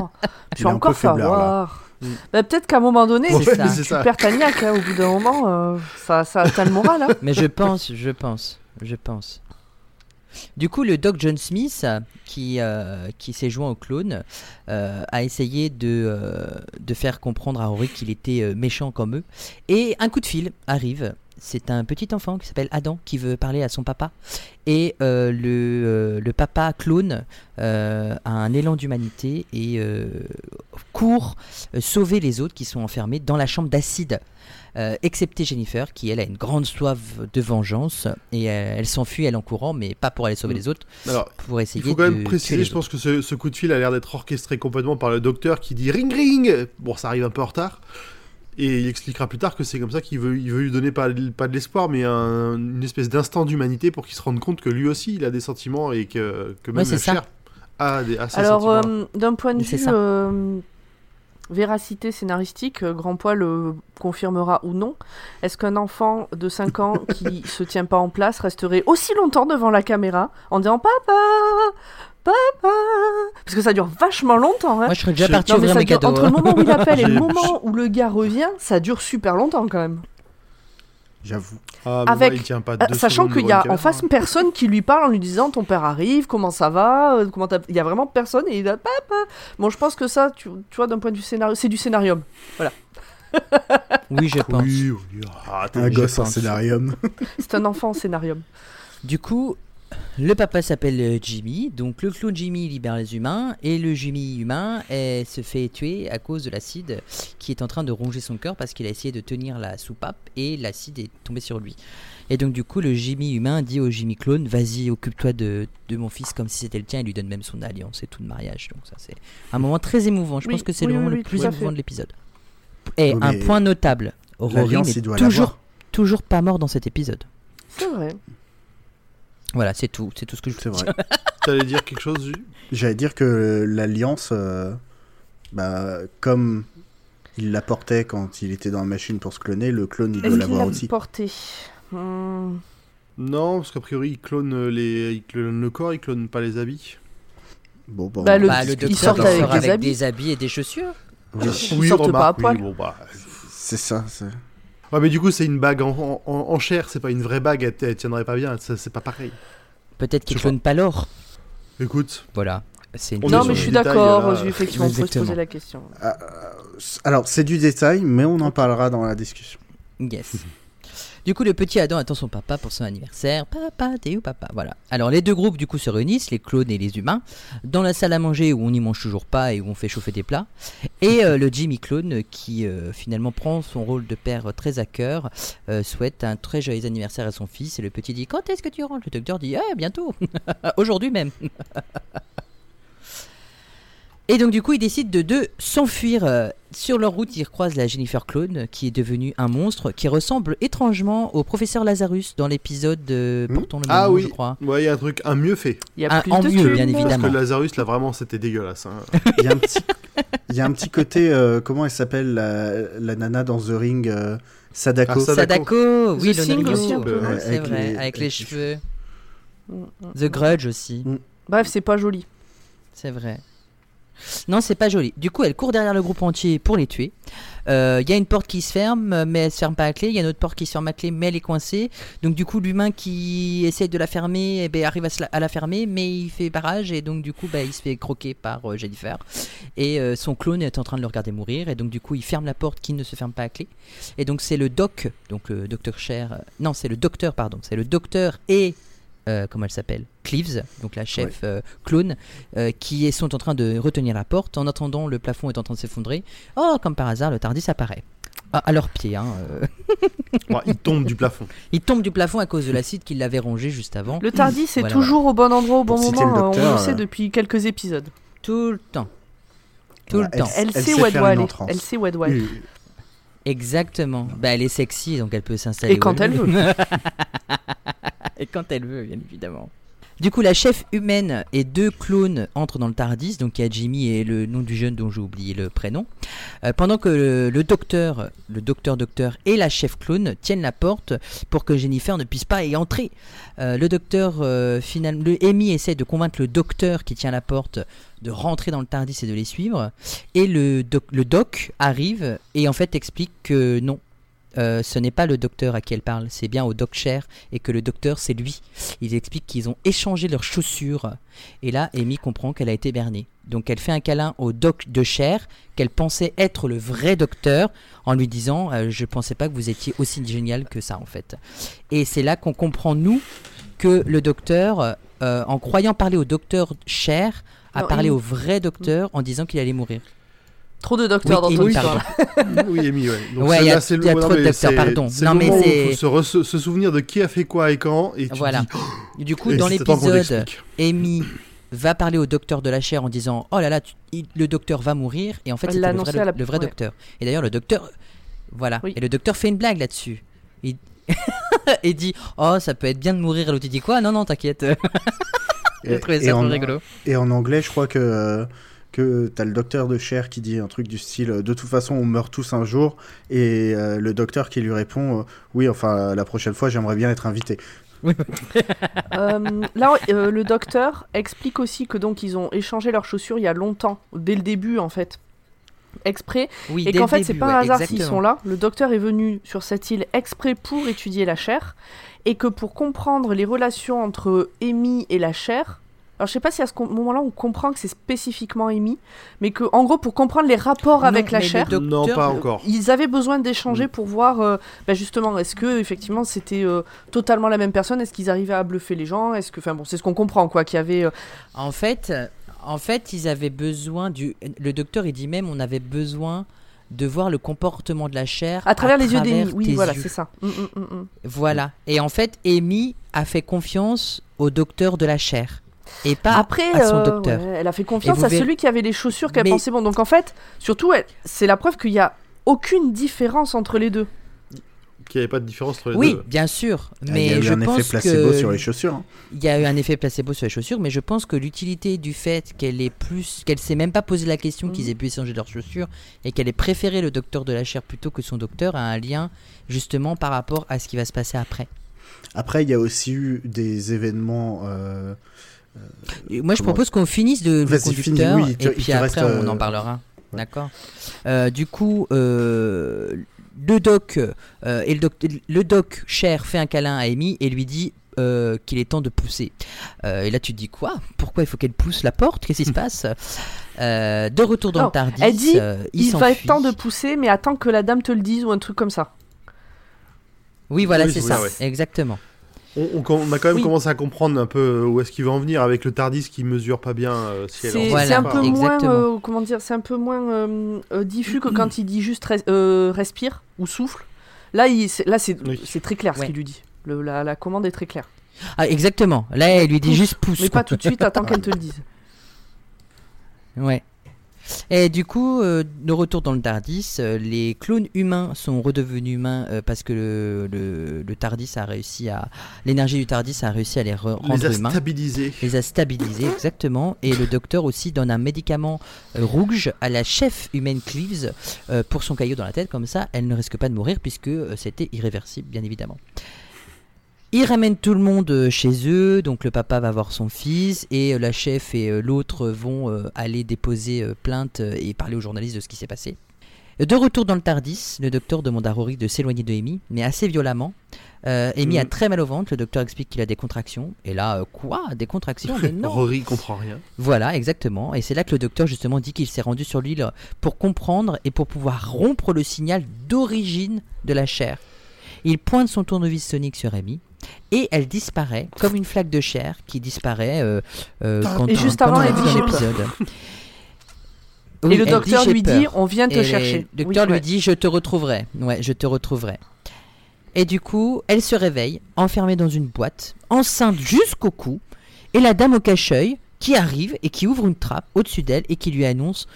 je suis Il encore faiblard, là. Mm. Bah, peut-être qu'à un moment donné, Ouais, c'est ça. tu ça. perds ta niaque, hein, au bout d'un moment, euh, ça, ça atteint le moral. hein. Mais je pense, je pense, je pense. Du coup, le Doc John Smith, qui, euh, qui s'est joint au clone, euh, a essayé de, euh, de faire comprendre à Rory qu'il était méchant comme eux. Et un coup de fil arrive. C'est un petit enfant qui s'appelle Adam qui veut parler à son papa. Et euh, le, euh, le papa clone euh, a un élan d'humanité et court sauver les autres qui sont enfermés dans la chambre d'acide. Excepté Jennifer, qui elle a une grande soif de vengeance et elle s'enfuit elle en courant, mais pas pour aller sauver Mm. les autres, Alors, pour il faut quand même préciser, je pense que ce, ce coup de fil a l'air d'être orchestré complètement par le docteur qui dit ring ring. Bon, ça arrive un peu en retard. Et il expliquera plus tard que c'est comme ça qu'il veut, il veut lui donner pas, pas de l'espoir, mais un- une espèce d'instant d'humanité pour qu'il se rende compte que lui aussi, il a des sentiments et que, que même c'est ça. Cher a, des, a ses Alors, sentiments. euh, d'un point de vue euh, véracité scénaristique, euh, Grand Poil euh, confirmera ou non, est-ce qu'un enfant de 5 ans qui se tient pas en place resterait aussi longtemps devant la caméra en disant Papa Papa Parce que ça dure vachement longtemps. Hein. Moi, je serais déjà parti Non, mais ouvrir ça mes dure- cadeaux. entre le hein. moment où il appelle et le moment où le gars revient, ça dure super longtemps quand même. J'avoue. Ah, avec- moi, il tient pas Euh, deux sachant qu'il y a en face personne qui lui parle en lui disant ton père arrive, comment ça va, euh, comment il y a vraiment personne et il a papa. Bon, je pense que ça, tu, tu vois, d'un point de vue scénario, c'est du scénarium. Oui, je pense. Oui, oui. Ah, t'es Un gosse en scénarium. C'est un enfant en scénarium. Du coup, le papa s'appelle euh, Jimmy, donc le clown Jimmy libère les humains, et le Jimmy humain eh, se fait tuer à cause de l'acide qui est en train de ronger son cœur parce qu'il a essayé de tenir la soupape et l'acide est tombé sur lui. Et donc du coup, le Jimmy humain dit au Jimmy clone, vas-y, occupe-toi de, de mon fils comme si c'était le tien, et lui donne même son alliance et tout de mariage. Donc ça c'est un moment très émouvant. Je Oui, pense que c'est oui, le moment oui, le plus émouvant de l'épisode. Et un point notable, Rory n'est toujours, toujours pas mort dans cet épisode. C'est vrai. Voilà, c'est tout, c'est tout ce que je C'est veux vrai. T'allais dire quelque chose, J'allais dire que l'alliance, euh, bah, comme il la portait quand il était dans la machine pour se cloner, le clone il doit l'avoir l'a aussi. porté? Hmm. Non, parce qu'a priori, il clone, les... il clone le corps, il clone pas les habits. Bon, bon, Bah, le- Bah, le avec sort des avec habits. des habits et des chaussures. Oui, Ils sortent pas à poil. oui, bon, bah... c'est ça. Ouais, mais du coup, c'est une bague en, en, en chair, c'est pas une vraie bague, elle, elle tiendrait pas bien, ça, c'est pas pareil. Peut-être qu'il clone pas l'or. Écoute, Voilà. C'est une Non, mais je suis d'accord. Ju, effectivement, on peut se poser la question. Ah, euh, alors, c'est du détail, mais on en parlera dans la discussion. Yes. Du coup, le petit Adam attend son papa pour son anniversaire. Papa, t'es où, papa? Voilà. Alors, les deux groupes, du coup, se réunissent, les clones et les humains, dans la salle à manger où on n'y mange toujours pas et où on fait chauffer des plats. Et euh, le Jimmy Clone, qui euh, finalement prend son rôle de père très à cœur, euh, souhaite un très joyeux anniversaire à son fils. Et le petit dit Quand est-ce que tu rentres? Le docteur dit Eh, bientôt Aujourd'hui même Et donc du coup, ils décident de, de s'enfuir. euh, sur leur route, ils recroisent la Jennifer Clone, qui est devenue un monstre, qui ressemble étrangement au professeur Lazarus dans l'épisode de Hmm. Portons le même ah nom, oui, je crois. ouais, il y a un truc, un mieux fait. Il y a Ah, plus en de mieux, bien Parce évidemment. que Lazarus, là, vraiment, c'était dégueulasse. hein. Il y a un petit, il y a un petit côté, euh, comment elle s'appelle, la, la nana dans The Ring, euh, Sadako. Ah, Sadako. Sadako, oui, The le un Ouais, c'est Avec vrai, les- avec les cheveux. Mm, mm. The Grudge aussi, Bref, c'est pas joli. c'est vrai. Non, c'est pas joli. Du coup, elle court derrière le groupe entier pour les tuer. Euh, Il y a une porte qui se ferme, mais elle se ferme pas à clé. Il y a une autre porte qui se ferme à clé, mais elle est coincée. Donc, du coup, l'humain qui essaie de la fermer eh ben, arrive à, la, fermer, mais il fait barrage et donc, du coup, bah, il se fait croquer par euh, Jennifer. Et euh, son clone est en train de le regarder mourir. Et donc, du coup, il ferme la porte qui ne se ferme pas à clé. Et donc, c'est le doc, donc le docteur Cher. euh, non, c'est le docteur, pardon. C'est le docteur et. Euh, comment elle s'appelle Cleaves, donc la chef euh, clone, euh, qui sont en train de retenir la porte. En attendant, le plafond est en train de s'effondrer. Oh, comme par hasard, le Tardis apparaît. À, à leurs pieds. Hein, euh. Ouais, il tombe du plafond. Il tombe du plafond à cause de l'acide qui l'avait rongé juste avant. Le Tardis est Voilà, toujours au bon endroit au bon Pour moment. le euh, on le sait depuis quelques épisodes. Tout le temps. Tout le temps. Elle, Elle sait où elle doit aller. Elle sait où elle doit aller. Exactement. Bah, elle est sexy, donc elle peut s'installer. Et quand où elle veut. et quand elle veut, bien évidemment. Du coup, la chef humaine et deux clones entrent dans le Tardis. Donc, il y a Jimmy et le nom du jeune dont j'ai oublié le prénom. Euh, pendant que le, le docteur, le docteur docteur et la chef clone tiennent la porte pour que Jennifer ne puisse pas y entrer. Euh, le docteur, euh, finalement, le Amy essaie de convaincre le docteur qui tient la porte de rentrer dans le Tardis et de les suivre. Et le doc, le doc arrive et en fait explique que non. euh, ce n'est pas le docteur à qui elle parle, c'est bien au doc Cher et que le docteur c'est lui. Ils expliquent qu'ils ont échangé leurs chaussures et là Amy comprend qu'elle a été bernée. Donc elle fait un câlin au doc de Cher qu'elle pensait être le vrai docteur en lui disant euh, je pensais pas que vous étiez aussi génial que ça en fait. Et c'est là qu'on comprend nous que le docteur euh, en croyant parler au docteur Cher a Non, parlé Amy. au vrai docteur en disant qu'il allait mourir. Trop de docteurs Oui, dans ton histoire. oui, Amy, ouais. Donc Ouais, c'est- il y a- là, c'est il y a trop non, de docteurs, c'est- pardon. C'est Non, le mais c'est- il faut se, re- se souvenir de qui a fait quoi et quand. Et tu Voilà. dis, Du coup, et dans c'est l'épisode. Amy va parler au docteur de la chair en disant Oh là là, tu- il- le docteur va mourir. Et en fait, l'a le vrai, à la- le vrai ouais. docteur. Et d'ailleurs, le docteur Voilà. Oui. Et le docteur fait une blague là-dessus. Il... et dit Oh, ça peut être bien de mourir. Et l'autre il dit Quoi? Non, non, t'inquiète. J'ai Et- trouvé ça en- rigolo. Et en anglais, je crois que, que t'as le docteur de Cher qui dit un truc du style De toute façon, on meurt tous un jour. Et euh, le docteur qui lui répond euh, Oui, enfin, la prochaine fois, j'aimerais bien être invité. Euh, là, euh, le docteur explique aussi que donc ils ont échangé leurs chaussures il y a longtemps, dès le début en fait, exprès, Oui, et qu'en fait c'est pas ouais, un hasard s'ils sont là. Le docteur est venu sur cette île exprès pour étudier la chair, et que pour comprendre les relations entre Amy et la chair. Alors je sais pas si à ce moment-là on comprend que c'est spécifiquement Amy, mais que en gros pour comprendre les rapports Non, avec la chair, Non, pas euh, encore. ils avaient besoin Mm. d'échanger pour voir euh, bah, justement est-ce que effectivement c'était euh, totalement la même personne? Est-ce qu'ils arrivaient à bluffer les gens? Est-ce que enfin bon c'est ce qu'on comprend quoi qu'il y avait euh, En fait, en fait, ils avaient besoin du. Le docteur, il dit même, on avait besoin de voir le comportement de la chair à travers les yeux d'Amy oui voilà c'est ça Mm, mm, mm. Voilà. Et en fait, Amy a fait confiance au docteur de la chair et pas après à son euh, docteur. ouais, elle a fait confiance à verrez- celui qui avait les chaussures qu'elle Mais- pensait bon donc en fait surtout c'est la preuve qu'il y a aucune différence entre les deux Qu'il n'y avait pas de différence entre les Oui, deux. bien sûr. Ah, Mais il y a eu je un pense effet placebo que sur les chaussures. hein. il y a eu un effet placebo sur les chaussures, mais je pense que l'utilité du fait qu'elle est plus, qu'elle s'est même pas posé la question qu'ils Mhm. aient pu échanger leurs chaussures et qu'elle ait préféré le docteur de la chair plutôt que son docteur a un lien justement par rapport à ce qui va se passer après. Après, il y a aussi eu des événements. euh, Et moi, je propose qu'on finisse de le conducteur finis, oui, et puis après reste, on euh, en parlera. ouais. D'accord. Euh, du coup, euh, le doc euh, et le doc, le doc cher fait un câlin à Amy et lui dit euh, qu'il est temps de pousser. Euh, et là, tu te dis quoi? Pourquoi il faut qu'elle pousse la porte? Qu'est-ce qui se passe? Euh, De retour dans Non, le Tardis, elle dit, euh, il, va être temps de pousser mais attends que la dame te le dise ou un truc comme ça Oui, voilà, Oui, c'est ça, ça, ouais. exactement. On, on com- on a quand même Oui. commencé à comprendre un peu où est-ce qu'il va en venir avec le Tardis qui mesure pas bien euh, si elle C'est Voilà, c'est un peu moins, euh, comment dire, c'est un peu moins euh, euh, diffus que quand il dit juste res- euh, respire ou souffle. Là, il, là, c'est Oui. très clair ce qu'il lui dit. Le- la, la commande est très claire. Ah, exactement. Là, elle lui dit Pousse, juste pousse. Mais quoi. pas tout de suite, attends qu'elle te le dise. Ouais. Et du coup, euh, de retour dans le Tardis, euh, les clones humains sont redevenus humains euh, parce que le, le, le Tardis a réussi à. L'énergie du Tardis a réussi à les re- les rendre a humains. stabilisés. Les a stabilisés, exactement. Et le docteur aussi donne un médicament rouge à la chef humaine Cleaves pour son caillot dans la tête. Comme ça, elle ne risque pas de mourir puisque c'était irréversible, bien évidemment. Ils ramènent tout le monde euh, chez eux, donc le papa va voir son fils et euh, la chef et euh, l'autre vont aller déposer plainte et parler aux journalistes de ce qui s'est passé. De retour dans le Tardis, le docteur demande à Rory de s'éloigner de Amy, mais assez violemment. Euh, Amy a Mhm. très mal au ventre, le docteur explique qu'il a des contractions. Et là, euh, quoi? Des contractions? Mais non Rory comprend rien. Voilà, exactement. Et c'est là que le docteur justement dit qu'il s'est rendu sur l'île pour comprendre et pour pouvoir rompre le signal d'origine de la chair. Il pointe son tournevis sonique sur Amy et elle disparaît comme une flaque de chair qui disparaît euh, euh, quand, Et juste avant, elle dit. Et le docteur lui peur. dit on vient te Et chercher. Le docteur Oui, lui ouais. dit je te retrouverai. Ouais, je te retrouverai. Et du coup, elle se réveille, enfermée dans une boîte, enceinte jusqu'au cou, et la dame au cache-œil qui arrive et qui ouvre une trappe au-dessus d'elle et qui lui annonce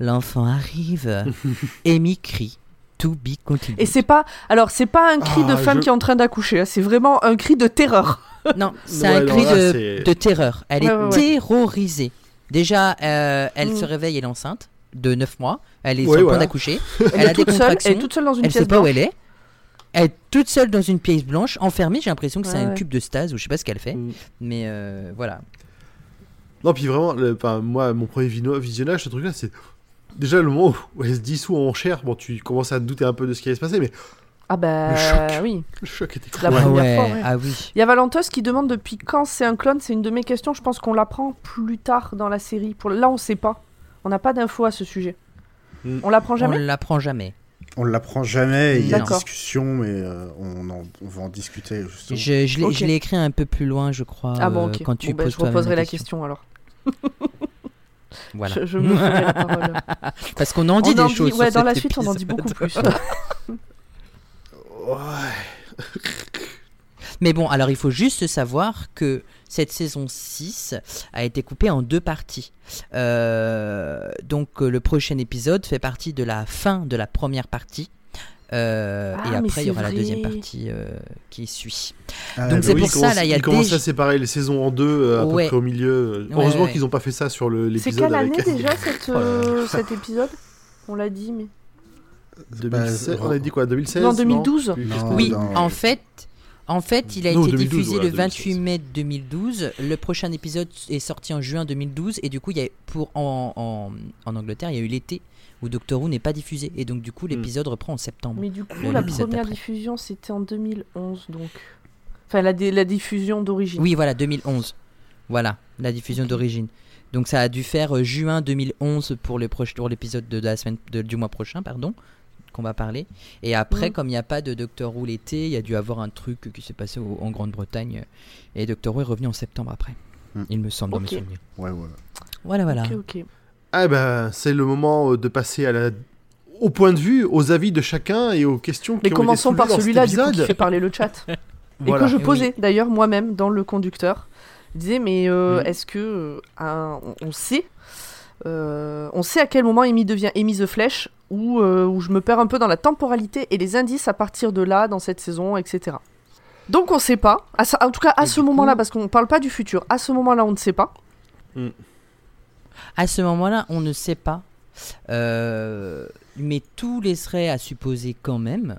L'enfant arrive. Amy crie To be continued. Et c'est pas, alors c'est pas un cri Ah, de femme je- qui est en train d'accoucher, hein, c'est vraiment un cri de terreur. Non, c'est Ouais, un cri là, de, terreur. Elle Ouais, est ouais, terrorisée. Déjà, euh, elle Mm. se réveille, elle est enceinte de 9 mois. Elle est Ouais, sur le point d'accoucher. Elle, Elle est a des toute seule, elle est toute seule dans une Elle pièce sait pas où elle est. Elle est toute seule dans une pièce blanche, enfermée. J'ai l'impression que c'est Ouais, un cube de stase ou je sais pas ce qu'elle fait. Mm. Mais euh, voilà. Non, puis vraiment, le- moi, mon premier visionnage, ce truc-là, c'est. Déjà, le moment où elle se dissout en chair, bon, tu commences à te douter un peu de ce qui allait se passer, mais Ah bah Le choc. oui. le choc était La trop. ah, première ouais, fois, ouais. ah oui. Il y a Valentos qui demande depuis quand c'est un clone, c'est une de mes questions, je pense qu'on l'apprend plus tard dans la série. Pour... Là on sait pas, on n'a pas d'infos à ce sujet. Mm. On l'apprend On jamais l'apprend jamais. On l'apprend jamais, il y a D'accord. discussion, mais euh, on, en- on va en discuter justement. Je, je l'ai écrit un peu plus loin, je crois. Ah bon euh, ok, Quand tu Bon, bah, je reposerai la question. question alors. Voilà. Je, je me la parole. Parce qu'on en dit on des en choses. dit, ouais, sur dans la suite on en dit beaucoup plus. Ouais. Mais bon, alors il faut juste savoir que cette saison 6 a été coupée en deux parties. Euh, donc euh, le prochain épisode fait partie de la fin de la première partie. Euh, Ah, et mais après, il y aura la deuxième partie euh, qui suit. Ah, Donc c'est oui. pour ça, là, il y a ils commencent déjà- à séparer les saisons en deux, euh, à Ouais. peu près au milieu. Ouais, Heureusement ouais. qu'ils n'ont pas fait ça sur le- C'est l'épisode quelle avec année déjà cette, Oh euh, cet épisode? On l'a dit, mais. 2016. Bah, on a dit quoi 2016 Non, 2012. Plus- Non, plus- Oui, en fait, en fait, il a Non, été 2012, diffusé voilà, le 28 2016. mai 2012. Le prochain épisode est sorti en juin 2012 et du coup, il y a pour en, en, en Angleterre, il y a eu l'été où Doctor Who n'est pas diffusé et donc du coup, l'épisode reprend en septembre. Mais du coup, Le- la première diffusion, c'était en 2011, donc. Enfin, la, la diffusion d'origine. Oui, voilà, 2011. Voilà, la diffusion d'origine. Donc ça a dû faire euh, juin 2011 pour le proche- pour l'épisode de la semaine de- du mois prochain, pardon, qu'on va parler. Et après, Mhm. comme il n'y a pas de Doctor Who l'été, il y a dû avoir un truc qui s'est passé au- en Grande-Bretagne. Et Doctor Who est revenu en septembre après. Mhm. Il me semble dans mes souvenirs. Ouais, voilà. Voilà, voilà. Ok, ok. Ah ben, c'est le moment euh, de passer à la... au point de vue, aux avis de chacun et aux questions Mais qui ont commençons été par celui-là, du coup, qui fait parler le chat. Voilà. Et que je Eh oui. posais d'ailleurs moi-même dans le conducteur. Je disais, mais euh, Mhm. est-ce que euh, un- on, on sait euh, on sait à quel moment Amy devient Amy the Flèche ou euh, où je me perds un peu dans la temporalité et les indices à partir de là dans cette saison, etc. Donc on sait pas. À en tout cas, à ce du moment-là, coup- parce qu'on parle pas du futur. À ce moment-là, on ne sait pas. À ce moment-là, on ne sait pas. Euh, mais tout laisserait à supposer quand même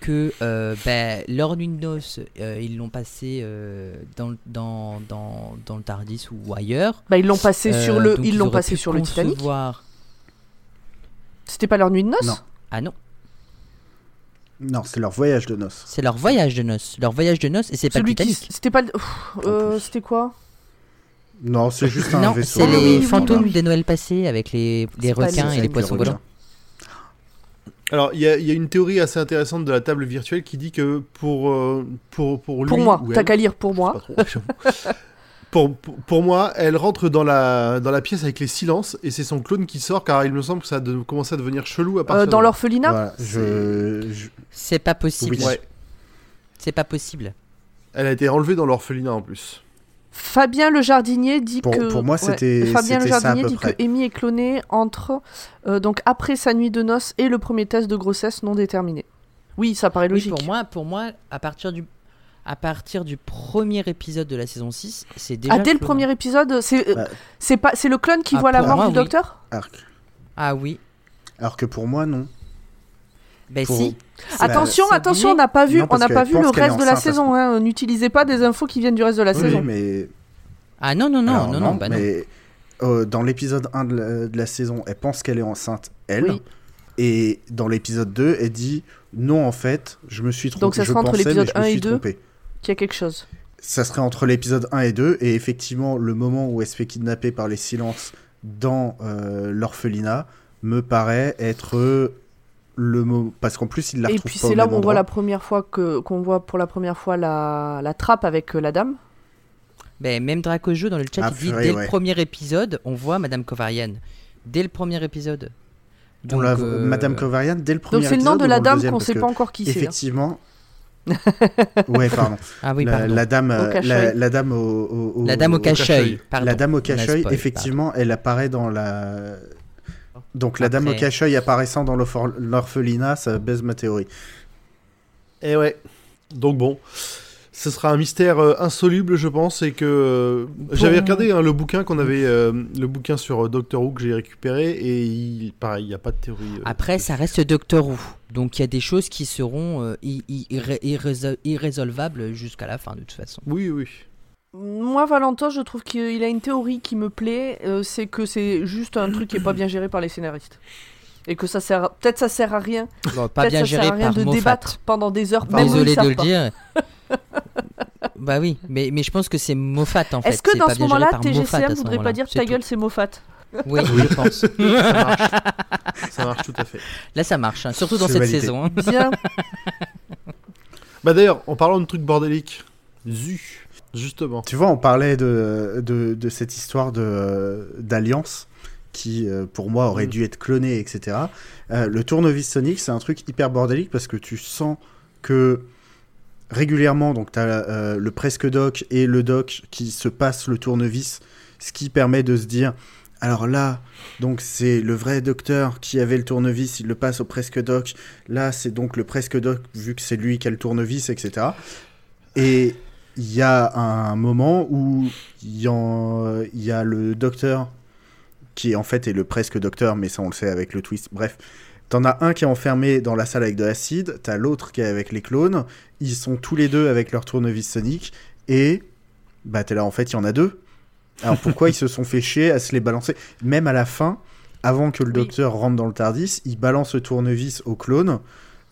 que euh, ben, de noces, euh, ils l'ont passé euh, dans, dans, dans, dans le Tardis ou ailleurs. Bah, ils l'ont passé Euh, sur le, donc ils l'ont auraient passé pu sur le Titanic. concevoir- C'était pas leur nuit de noces Non. Ah non, Non, c'est leur voyage de noces. c'est leur voyage de noces. Leur voyage de noces et c'est pas le Celui qui, Titanic. c'était pas, euh, c'était quoi Non, c'est juste un Non, vaisseau. c'est Ah oui, les oui, fantômes oui. des Noëls passés avec les, requins et les poissons volants. Alors, il y, a- il y a une théorie assez intéressante de la table virtuelle qui dit que pour, euh, pour, pour lui. Pour moi, t'as qu'à lire pour moi. trop, j'avoue. pour, pour, moi, elle rentre dans la, dans la pièce avec les silences et c'est son clone qui sort car il me semble que ça a de- commencé à devenir chelou à partir Euh, de dans l'orphelinat Voilà, je, je- C'est pas possible. Oui. Ouais. C'est pas possible. Elle a été enlevée dans l'orphelinat en plus. Fabien le jardinier dit Pour- que pour moi, ouais, c'était- Fabien le jardinier dit près. que Amy est clonée entre euh, donc après sa nuit de noces et le premier test de grossesse non déterminé. Oui, ça paraît Oui, logique. pour moi, pour moi, à partir du à partir du premier épisode de la saison 6, c'est déjà ah, dès le clone. premier épisode, c'est euh, Bah. c'est pas c'est le clone qui Ah, voit la mort moi, du oui. docteur alors, Ah oui. alors que pour moi, non. Ben Pour- si. Attention, attention, on n'a pas vu, Non, on n'a pas vu le reste de la saison. hein. N'utilisez pas des infos qui viennent du reste de la Oui, saison. mais Ah non non non Alors, non non, bah non. mais euh, dans l'épisode 1 de la, de la saison, elle pense qu'elle est enceinte, elle. Oui. Et dans l'épisode 2, elle dit non, en fait, je me suis trompé. Donc ça je sera entre l'épisode je me 1 et suis 2. trompé. Qu'il y a quelque chose. Ça serait entre l'épisode 1 et 2, et effectivement, le moment où elle se fait kidnapper par les silences dans euh, l'orphelinat me paraît être le moment. Parce qu'en plus, il la Et retrouve puis pas au c'est là où on voit la première fois que qu'on voit pour la première fois la, la trappe avec euh, la dame. Ben, même Dracojo dans le chat Ah, il dit dès ouais. le premier épisode, on voit Madame Kovarian. Dès le premier épisode. On Donc, la- euh, Madame Kovarian, dès le premier Donc c'est le nom épisode de la dame qu'on parce sait pas encore qui c'est. hein. Effectivement. Ouais, pardon. Ah oui, la, pardon. la dame, Au euh, cache-œil. la, la dame au, La dame au cache-œil. La dame au cache-œil, effectivement, elle apparaît dans la. Donc la dame au cache-œil apparaissant dans l'orphe- l'orphelinat, ça baise ma théorie. Et ouais. Donc bon. Ce sera un mystère euh, insoluble, je pense, et que euh, j'avais regardé hein, le bouquin qu'on avait, euh, le bouquin sur euh, Doctor Who que j'ai récupéré, et il, pareil, il n'y a pas de théorie. euh, Après, ça reste Doctor Who. Donc il y a des choses qui seront euh, irrésolvables jusqu'à la fin, de toute façon. Oui, oui. Moi, Valentin, je trouve qu'il a une théorie qui me plaît, euh, c'est que c'est juste un truc qui est pas bien géré par les scénaristes. Et que ça sert, peut-être ça sert à rien. Bon, pas Peut-être bien ça géré sert à rien par de Moffat. débattre pendant des heures. même Désolé de le pas. dire. bah oui, mais, mais je pense que c'est Moffat en fait. Est-ce que dans pas ce moment-là, TGCM voudrait pas dire ta gueule, c'est Moffat Oui, je pense. Ça marche. ça marche tout à fait. Là, ça marche, hein, surtout dans cette validé. saison. hein. Bien. Bah d'ailleurs, en parlant de trucs bordéliques, zu, justement. Tu vois, on parlait de, de, de cette histoire d'alliance qui, euh, pour moi, aurait Mm. dû être clonée, etc. Euh, le tournevis Sonic, c'est un truc hyper bordélique parce que tu sens que régulièrement, donc tu as le presque doc et le doc qui se passent le tournevis, ce qui permet de se dire alors là, donc c'est le vrai docteur qui avait le tournevis, il le passe au presque doc. Là, c'est donc le presque doc, vu que c'est lui qui a le tournevis, etc. Et il y a un moment où il y, y a le docteur qui en fait est le presque docteur, mais ça on le sait avec le twist. Bref, t'en as un qui est enfermé dans la salle avec de l'acide, t'as l'autre qui est avec les clones. Ils sont tous les deux avec leur tournevis sonique et bah t'es là en fait il y en a deux. Alors pourquoi ils se sont fait chier à se les balancer? Même à la fin, avant que le Oui. docteur rentre dans le Tardis, il balance le tournevis au clone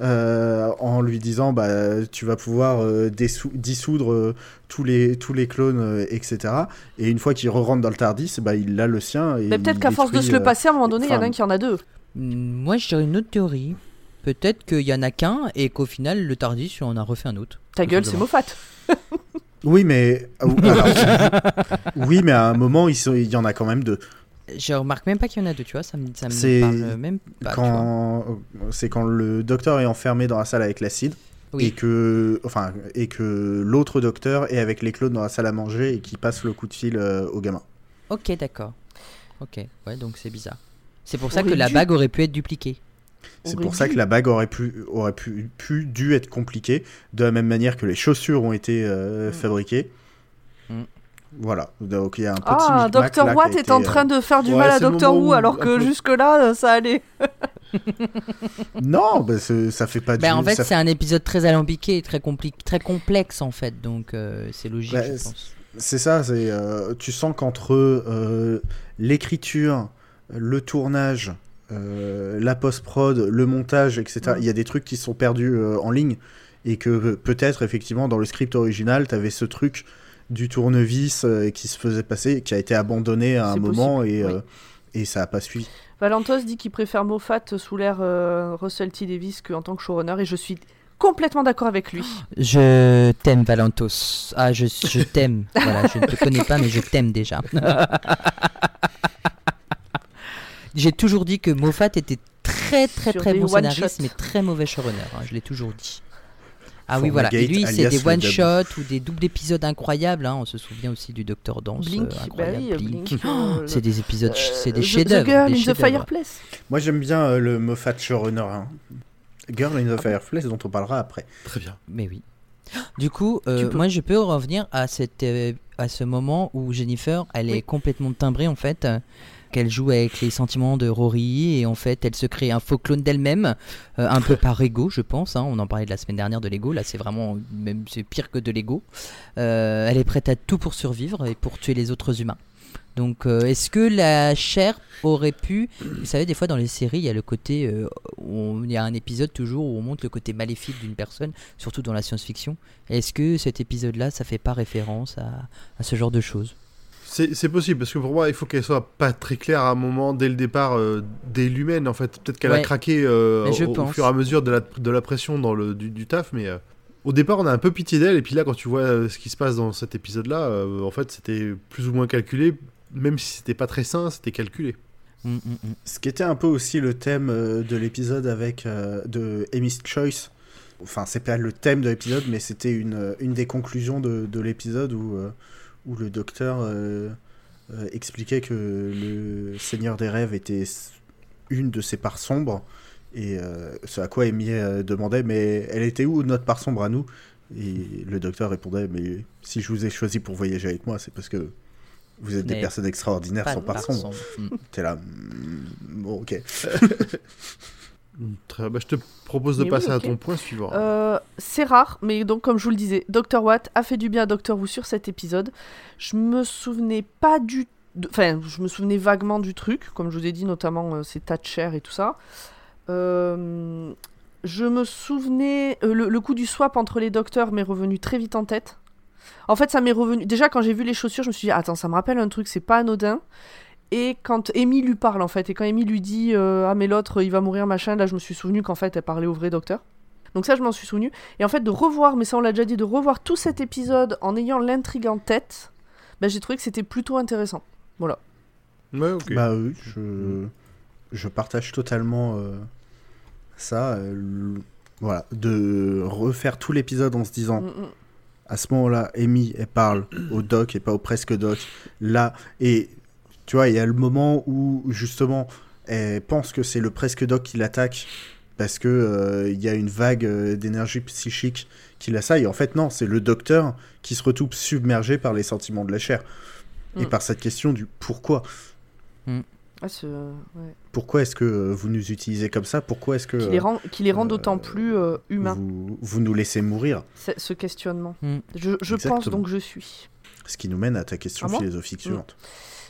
euh, en lui disant bah tu vas pouvoir euh, dissoudre euh, tous les tous les clones etc. Et une fois qu'il re-rentre dans le Tardis, bah il a le sien. Et Mais peut-être qu'à force de se le passer, à un moment donné, il y en a un qui en a deux. Hmm, Moi, je dirais une autre théorie. Peut-être qu'il y en a qu'un et qu'au final, le Tardis, on en a refait un autre. Ta gueule, c'est. Moffat. Oui mais alors, oui mais à un moment il y en a quand même deux. Je remarque même pas qu'il y en a deux, tu vois. Ça me, ça me C'est parle même pas. quand c'est quand le docteur est enfermé dans la salle avec l'acide Oui. et que enfin et que l'autre docteur est avec les clones dans la salle à manger et qui passe le coup de fil euh, au gamin. Ok, d'accord. Ok, ouais, donc c'est bizarre. C'est pour ça que la dû. bague aurait pu être dupliquée. C'est pour ça que la bague aurait pu aurait pu, pu dû être compliquée de la même manière que les chaussures ont été euh, Mm. fabriquées. Mm. Voilà, donc il y a un petit Ah, Dr. Watt est en été, euh, train de faire du ouais, mal à Dr. Who, où alors que peu- jusque-là, ça allait. Non, bah, c'est- ça fait pas. Ben, du- en fait, ça c'est un épisode très alambiqué, très, compli- très complexe en fait, donc euh, c'est logique, Bah, je c'est- pense. C'est ça, c'est euh, tu sens qu'entre euh, l'écriture, le tournage, euh, la post-prod, le montage, etc., il y a des trucs qui sont perdus euh, en ligne et que euh, peut-être effectivement dans le script original, tu avais ce truc du tournevis euh, qui se faisait passer, qui a été abandonné à un moment et, oui. euh, et ça a pas suivi. Valentos dit qu'il préfère Moffat sous l'ère euh, Russell T. Davis qu'en tant que showrunner, et je suis complètement d'accord avec lui. Je t'aime, Valentos. Ah, je, je t'aime. voilà, je ne te connais pas, mais je t'aime déjà. J'ai toujours dit que Moffat était très très Sur très des bon one scénariste, shot. mais très mauvais showrunner. hein, je l'ai toujours dit. Ah oui, voilà. Et lui, c'est alias des le one dub. shot ou des doubles épisodes incroyables. hein, On se souvient aussi du Docteur Dance. Blink, euh, bah incroyable. oui, Blink. Blink, Oh, euh, c'est des épisodes, ch- c'est des Euh, The- chefs-d'œuvre. The Girl des in the chefs-d'œuvre. Fireplace. Moi j'aime bien euh, le Moffat showrunner. hein. Girl in the Fireplace dont on parlera après. Très bien. Mais oui. Du coup, euh, Tu peux. moi je peux revenir à, cette, euh, à ce moment où Jennifer, elle Oui. est complètement timbrée en fait, euh, qu'elle joue avec les sentiments de Rory et en fait elle se crée un faux clone d'elle-même, euh, un peu par ego je pense, hein, on en parlait de la semaine dernière de l'ego, là c'est vraiment, même c'est pire que de l'ego. Euh, elle est prête à tout pour survivre et pour tuer les autres humains. Donc euh, est-ce que la chair aurait pu, vous savez des fois dans les séries il y a le côté, euh, on- il y a un épisode toujours où on montre le côté maléfique d'une personne, surtout dans la science-fiction. Est-ce que cet épisode-là, ça fait pas référence à, à ce genre de choses? C'est possible, parce que pour moi, il faut qu'elle soit pas très claire à un moment, dès le départ, euh, dès l'humaine, en fait. Peut-être qu'elle a craqué euh, au, fur et à mesure de la, de la pression dans le, du, du taf, mais euh, au départ, on a un peu pitié d'elle, et puis là, quand tu vois euh, ce qui se passe dans cet épisode-là, euh, en fait, c'était plus ou moins calculé, même si c'était pas très sain, c'était calculé. Hum, hum, hum. Ce qui était un peu aussi le thème de l'épisode avec euh, de Amy's Choice. Enfin, c'est pas le thème de l'épisode, mais c'était une, une des conclusions de, de l'épisode où, euh, où le docteur euh, euh, expliquait que le Seigneur des Rêves était une de ses parts sombres. Et euh, ce à quoi Amy demandait, mais elle était où notre part sombre à nous? Et le docteur répondait, mais si je vous ai choisi pour voyager avec moi, c'est parce que vous êtes des personnes extraordinaires sans part sombre. sombre. T'es là, mm, bon, ok. Très, bah, je te propose de Mais passer oui, à ton point suivant. Euh, c'est rare, mais donc comme je vous le disais, Dr. Watt a fait du bien à Dr. Who sur cet épisode. Je me souvenais pas du... de- Enfin, je me souvenais vaguement du truc, comme je vous ai dit, notamment euh, ces tas de chair et tout ça. Euh, je me souvenais... euh, le, le coup du swap entre les docteurs m'est revenu très vite en tête. En fait, ça m'est revenu... Déjà, quand j'ai vu les chaussures, je me suis dit, attends, ça me rappelle un truc, c'est pas anodin. Et quand Amy lui parle, en fait, et quand Amy lui dit, euh, ah mais l'autre, il va mourir, machin, là, je me suis souvenu qu'en fait, elle parlait au vrai docteur. Donc ça, je m'en suis souvenu. Et en fait, de revoir, mais ça on l'a déjà dit, de revoir tout cet épisode en ayant l'intrigue en tête, bah, j'ai trouvé que c'était plutôt intéressant. Voilà. Ouais, ok. Bah oui, je, je partage totalement euh, ça. euh, voilà, de refaire tout l'épisode en se disant, Mm, mm. à ce moment-là, Amy, elle parle au doc et pas au presque doc. Là, et Tu vois, il y a le moment où justement elle pense que c'est le presque doc qui l'attaque parce que euh, il y a une vague euh, d'énergie psychique qui l'assaille. En fait, non, c'est le docteur qui se retrouve submergé par les sentiments de la chair et Mm. par cette question du pourquoi. Ah, ce- ouais. Pourquoi est-ce que euh, vous nous utilisez comme ça? Pourquoi est-ce que Qui les euh, rend, qui les rend euh, d'autant plus euh, humains, vous, vous nous laissez mourir? Ce questionnement. Mm. Je, je pense donc je suis. Ce qui nous mène à ta question Ah bon? philosophique Mm. suivante.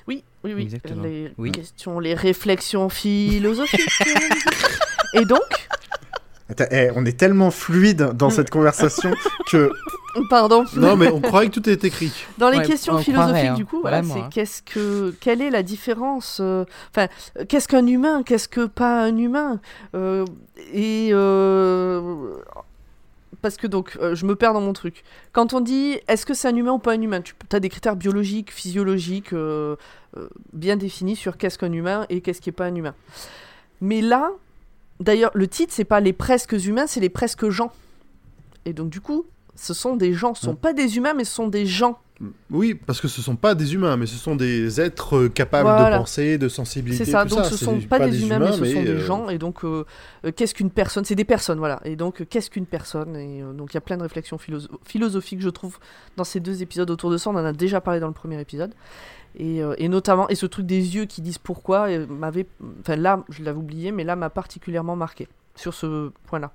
Oui, oui, oui. Exactement. Les Oui. questions, les réflexions philosophiques. Et donc, Attends, eh, on est tellement fluide dans cette conversation que pardon. Non, mais on croyait que tout était écrit. Dans les Ouais, questions on philosophiques, croirait, hein. du coup, voilà, c'est hein. qu'est-ce que, quelle est la différence euh, Enfin, euh, qu'est-ce qu'un humain Qu'est-ce que pas un humain Euh, Et euh, parce que donc, euh, je me perds dans mon truc. Quand on dit est-ce que c'est un humain ou pas un humain, tu as des critères biologiques, physiologiques euh, euh, bien définis sur qu'est-ce qu'un humain et qu'est-ce qui est pas un humain. Mais là, d'ailleurs, le titre c'est pas les presque humains, c'est les presque gens. Et donc du coup, ce sont des gens, ce sont Mm. pas des humains, mais ce sont des gens. Oui, parce que ce sont pas des humains, mais ce sont des êtres euh, capables Voilà. de penser, de sensibilité. C'est ça, tout donc ce C'est sont pas, des humains, mais ce sont des euh, gens. Et donc, euh, qu'est-ce qu'une personne? C'est des personnes, voilà. Et donc, euh, qu'est-ce qu'une personne? Et donc, il y a plein de réflexions philosoph- philosophiques, je trouve, dans ces deux épisodes autour de ça. On en a déjà parlé dans le premier épisode. Et, et notamment, et ce truc des yeux qui disent pourquoi, m'avait. Enfin, là, je l'avais oublié, mais là, m'a particulièrement marqué sur ce point-là.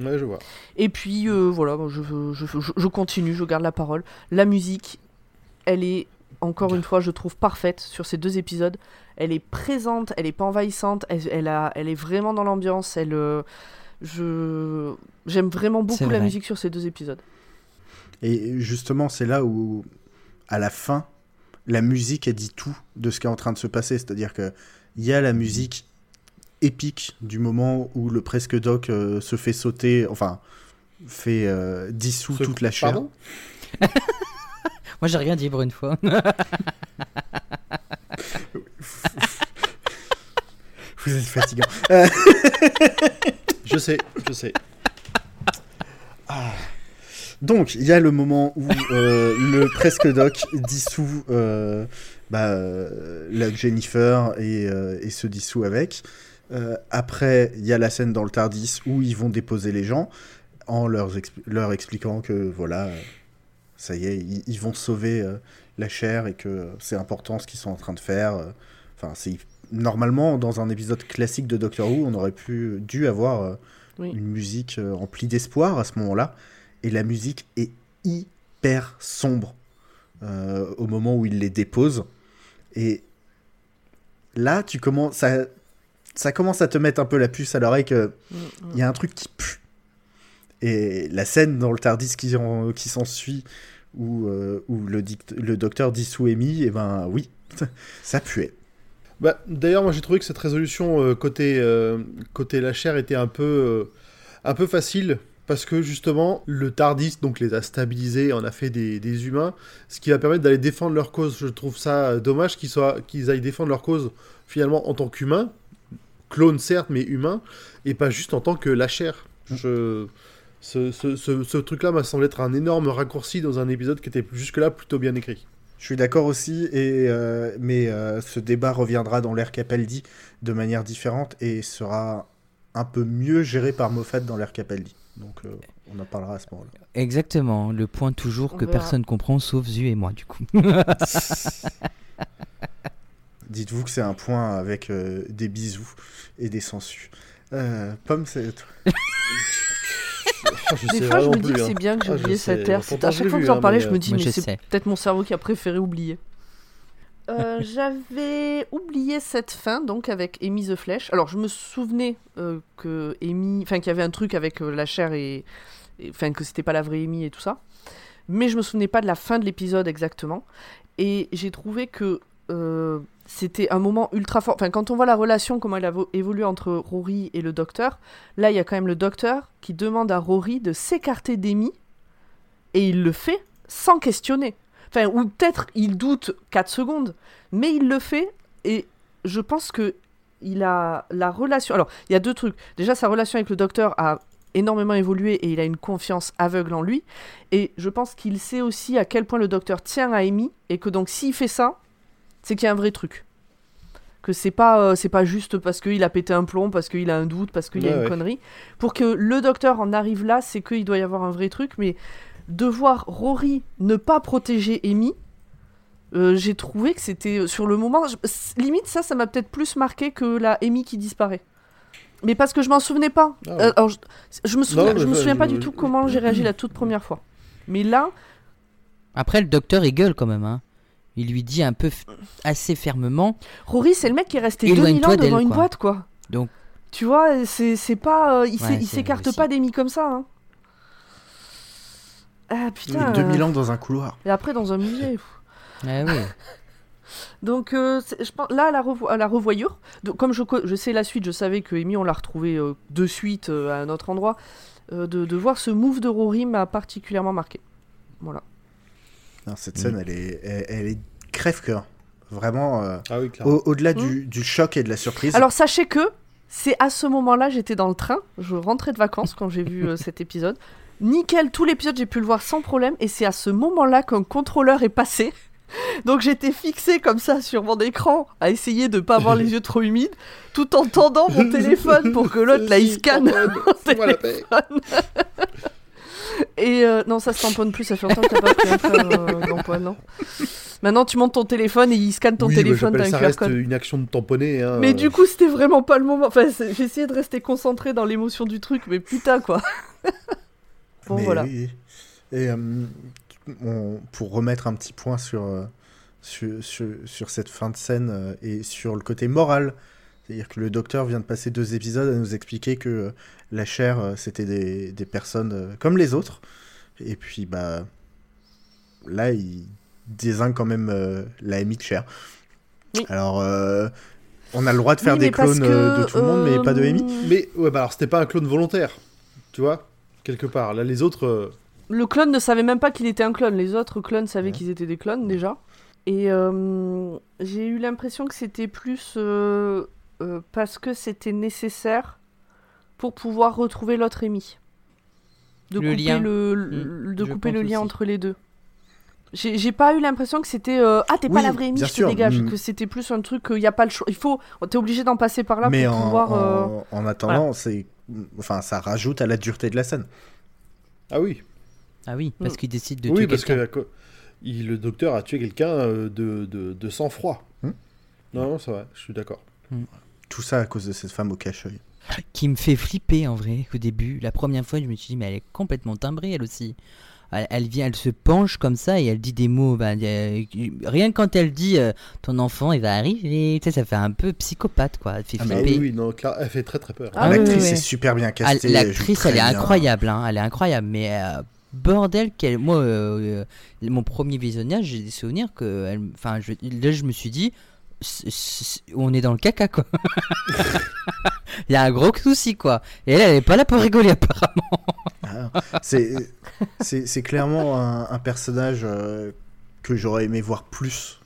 Ouais, je vois. Et puis euh, voilà, je, je, je, je continue, je garde la parole. La musique, elle est encore une fois, je trouve parfaite sur ces deux épisodes. Elle est présente, elle est pas envahissante, elle, elle, a, elle est vraiment dans l'ambiance. Elle, euh, je j'aime vraiment beaucoup la musique sur ces deux épisodes. Et justement, c'est là où, à la fin, la musique, elle dit tout de ce qui est en train de se passer. C'est-à-dire que il y a la musique épique du moment où le presque doc euh, se fait sauter, enfin, fait euh, dissout toute la chair. Pardon? Moi, j'ai rien dit pour une fois. Vous êtes fatigant. Je sais, je sais. Donc, il y a le moment où euh, le presque doc dissout euh, bah, euh, la Jennifer et, euh, et se dissout avec. Euh, après, il y a la scène dans le Tardis où ils vont déposer les gens en leur, expli- leur expliquant que voilà, ça y est, ils, ils vont sauver la chair et que c'est important ce qu'ils sont en train de faire. Enfin, c'est normalement dans un épisode classique de Doctor Who, on aurait pu dû avoir Oui. une musique remplie d'espoir à ce moment-là, et la musique est hyper sombre euh, au moment où il les dépose. Et là, tu commences, ça, ça commence à te mettre un peu la puce à l'oreille que Mm, mm. il y a un truc qui pue. Et la scène dans le Tardis qui, en- qui s'ensuit, où, euh, où le, le docteur dissout Amy, et ben oui, ça puait. Bah, D'ailleurs, moi j'ai trouvé que cette résolution euh, côté, euh, côté la chair était un peu, euh, un peu facile. Parce que justement, le Tardis donc, les a stabilisés, en a fait des, des humains, ce qui va permettre d'aller défendre leur cause. Je trouve ça euh, dommage qu'ils qu'ils aillent défendre leur cause finalement en tant qu'humains, clone certes, mais humain, et pas juste en tant que la chair. Je... Ce, ce- ce- ce truc-là m'a semblé être un énorme raccourci dans un épisode qui était jusque-là plutôt bien écrit. Je suis d'accord aussi, et, euh, mais euh, ce débat reviendra dans l'ère Capaldi de manière différente et sera un peu mieux géré par Moffat dans l'ère Capaldi. Donc euh, on en parlera à ce moment-là. Exactement, le point toujours On que verra. personne comprend sauf Zu et moi, du coup. Dites-vous que c'est un point avec euh, des bisous et des sensus. Euh, Pomme, c'est toi. Je Des fois, je me dis plus, que hein. c'est bien que j'ai Ah, oublié cette C'est- À chaque fois que j'en parlais, je me dis, mais c'est peut-être mon cerveau qui a préféré oublier. Euh, J'avais oublié cette fin donc avec Amy the Flèche. Alors je me souvenais euh, que Amy, enfin qu'il y avait un truc avec euh, la chair et, enfin que c'était pas la vraie Amy et tout ça. Mais je me souvenais pas de la fin de l'épisode exactement. Et j'ai trouvé que c'était un moment ultra fort. Enfin quand on voit la relation comment elle a vo- évolué entre Rory et le docteur, là il y a quand même le docteur qui demande à Rory de s'écarter d'Amy et il le fait sans questionner. Enfin, ou peut-être il doute 4 secondes, mais il le fait et je pense que il a la relation. Alors, il y a deux trucs. Déjà, sa relation avec le docteur a énormément évolué et il a une confiance aveugle en lui. Et je pense qu'il sait aussi à quel point le docteur tient à Amy et que donc s'il fait ça, c'est qu'il y a un vrai truc. Que c'est pas, euh, c'est pas juste parce qu'il a pété un plomb, parce qu'il a un doute, parce qu'il y a Ouais, une ouais. connerie. Pour que le docteur en arrive là, c'est qu'il doit y avoir un vrai truc. Mais de voir Rory ne pas protéger Amy, euh, j'ai trouvé que c'était euh, sur le moment. je- limite, ça, ça m'a peut-être plus marqué que la Amy qui disparaît. Mais parce que je m'en souvenais pas. Ah ouais. Euh, alors, je, je me souviens, mais je me ça, souviens pas je- du tout comment j'ai réagi la toute première fois. Mais là, Après, le docteur, il gueule quand même. Hein. Il lui dit un peu f- assez fermement. Rory, c'est le mec qui est resté Éloigne-toi 2000 ans devant une quoi. boîte, quoi. Donc- Tu vois, c'est c'est pas. euh, il Ouais, s'écarte aussi. pas d'Amy comme ça, hein. Ah putain. 2000 euh, ans dans un couloir. Et après, dans un musée. Ah oui. Donc, euh, je pense, là, à la, revo- à la revoyure, donc, comme je, sais la suite, je savais que Amy, on l'a retrouvée euh, de suite euh, à un autre endroit. euh, de, de voir ce move de Rory m'a particulièrement marqué. Voilà. Non, cette Mm. scène, elle est, elle, elle est crève-cœur. Vraiment, euh, Ah oui, au- au-delà du, du choc et de la surprise. Alors sachez que c'est à ce moment-là, j'étais dans le train, je rentrais de vacances quand j'ai vu euh, cet épisode. Nickel, tout l'épisode j'ai pu le voir sans problème et c'est à ce moment-là qu'un contrôleur est passé. Donc j'étais fixé comme ça sur mon écran à essayer de pas avoir les yeux trop humides tout en tendant mon téléphone pour que l'autre là il scanne. Et euh, non, ça se tamponne plus, ça fait longtemps que t'as pas pris un euh, non? Maintenant tu montes ton téléphone et il scanne ton Oui, mais téléphone, j'appelle t'as ça un QR reste code. une action de tamponner. Hein. Mais du coup, c'était vraiment pas le moment. Enfin, j'ai essayé de rester concentré dans l'émotion du truc, mais putain, quoi. bon, Mais voilà. Et euh, on- pour remettre un petit point sur, euh, sur, sur, sur cette fin de scène euh, et sur le côté moral, c'est-à-dire que le docteur vient de passer deux épisodes à nous expliquer que euh, la chair, euh, c'était des, des personnes euh, comme les autres. Et puis, bah, là, il désigne quand même euh, la Amy de chair. Oui. Alors, euh, on a le droit de faire Oui, des clones de tout le monde, mais pas de Amy. Mais ouais, bah alors c'était pas un clone volontaire. Tu vois Quelque part. Là, les autres. euh, Le clone ne savait même pas qu'il était un clone. Les autres clones savaient Ouais. qu'ils étaient des clones déjà. Et euh, j'ai eu l'impression que c'était plus euh, euh, parce que c'était nécessaire pour pouvoir retrouver l'autre Amy. De Le couper lien. le, Mm, le- de je couper pense le lien aussi. entre les deux. J'ai j'ai pas eu l'impression que c'était euh, ah t'es pas Oui, la vraie Amy, bien je te sûr, dégage. mm. Que c'était plus un truc qu'il y a pas le choix. Il faut t'es obligé d'en passer par là mais pour en, pouvoir. euh, en- en attendant, c'est, enfin, ça rajoute à la dureté de la scène. Ah oui. Ah oui, parce qu'il décide de oui, tuer parce que il- le docteur a tué quelqu'un euh, de, de, de sang-froid. Hmm. Non, non, c'est vrai, je suis d'accord. Tout ça à cause de cette femme au cache-œil. Qui me fait flipper en vrai au début. La première fois, je me suis dit, mais elle est complètement timbrée elle aussi. Elle, elle vient, elle se penche comme ça et elle dit des mots. bah, euh, rien que quand elle dit euh, ton enfant il va arriver, tu sais, ça fait un peu psychopathe quoi. Elle fait Ah, flipper. oui, oui, non, elle fait très très peur. Ah L'actrice oui, oui. est super bien castée. L'actrice, elle très est bien. incroyable, hein, elle est incroyable, mais euh, bordel, qu'elle, moi, euh, euh, mon premier visionnage, j'ai des souvenirs que, enfin, je- là, je me suis dit, on est dans le caca, quoi. Il y a un gros souci, quoi. Et elle, elle est pas là pour rigoler, apparemment. Ah, c'est, clairement un, un personnage euh, que j'aurais aimé voir plus.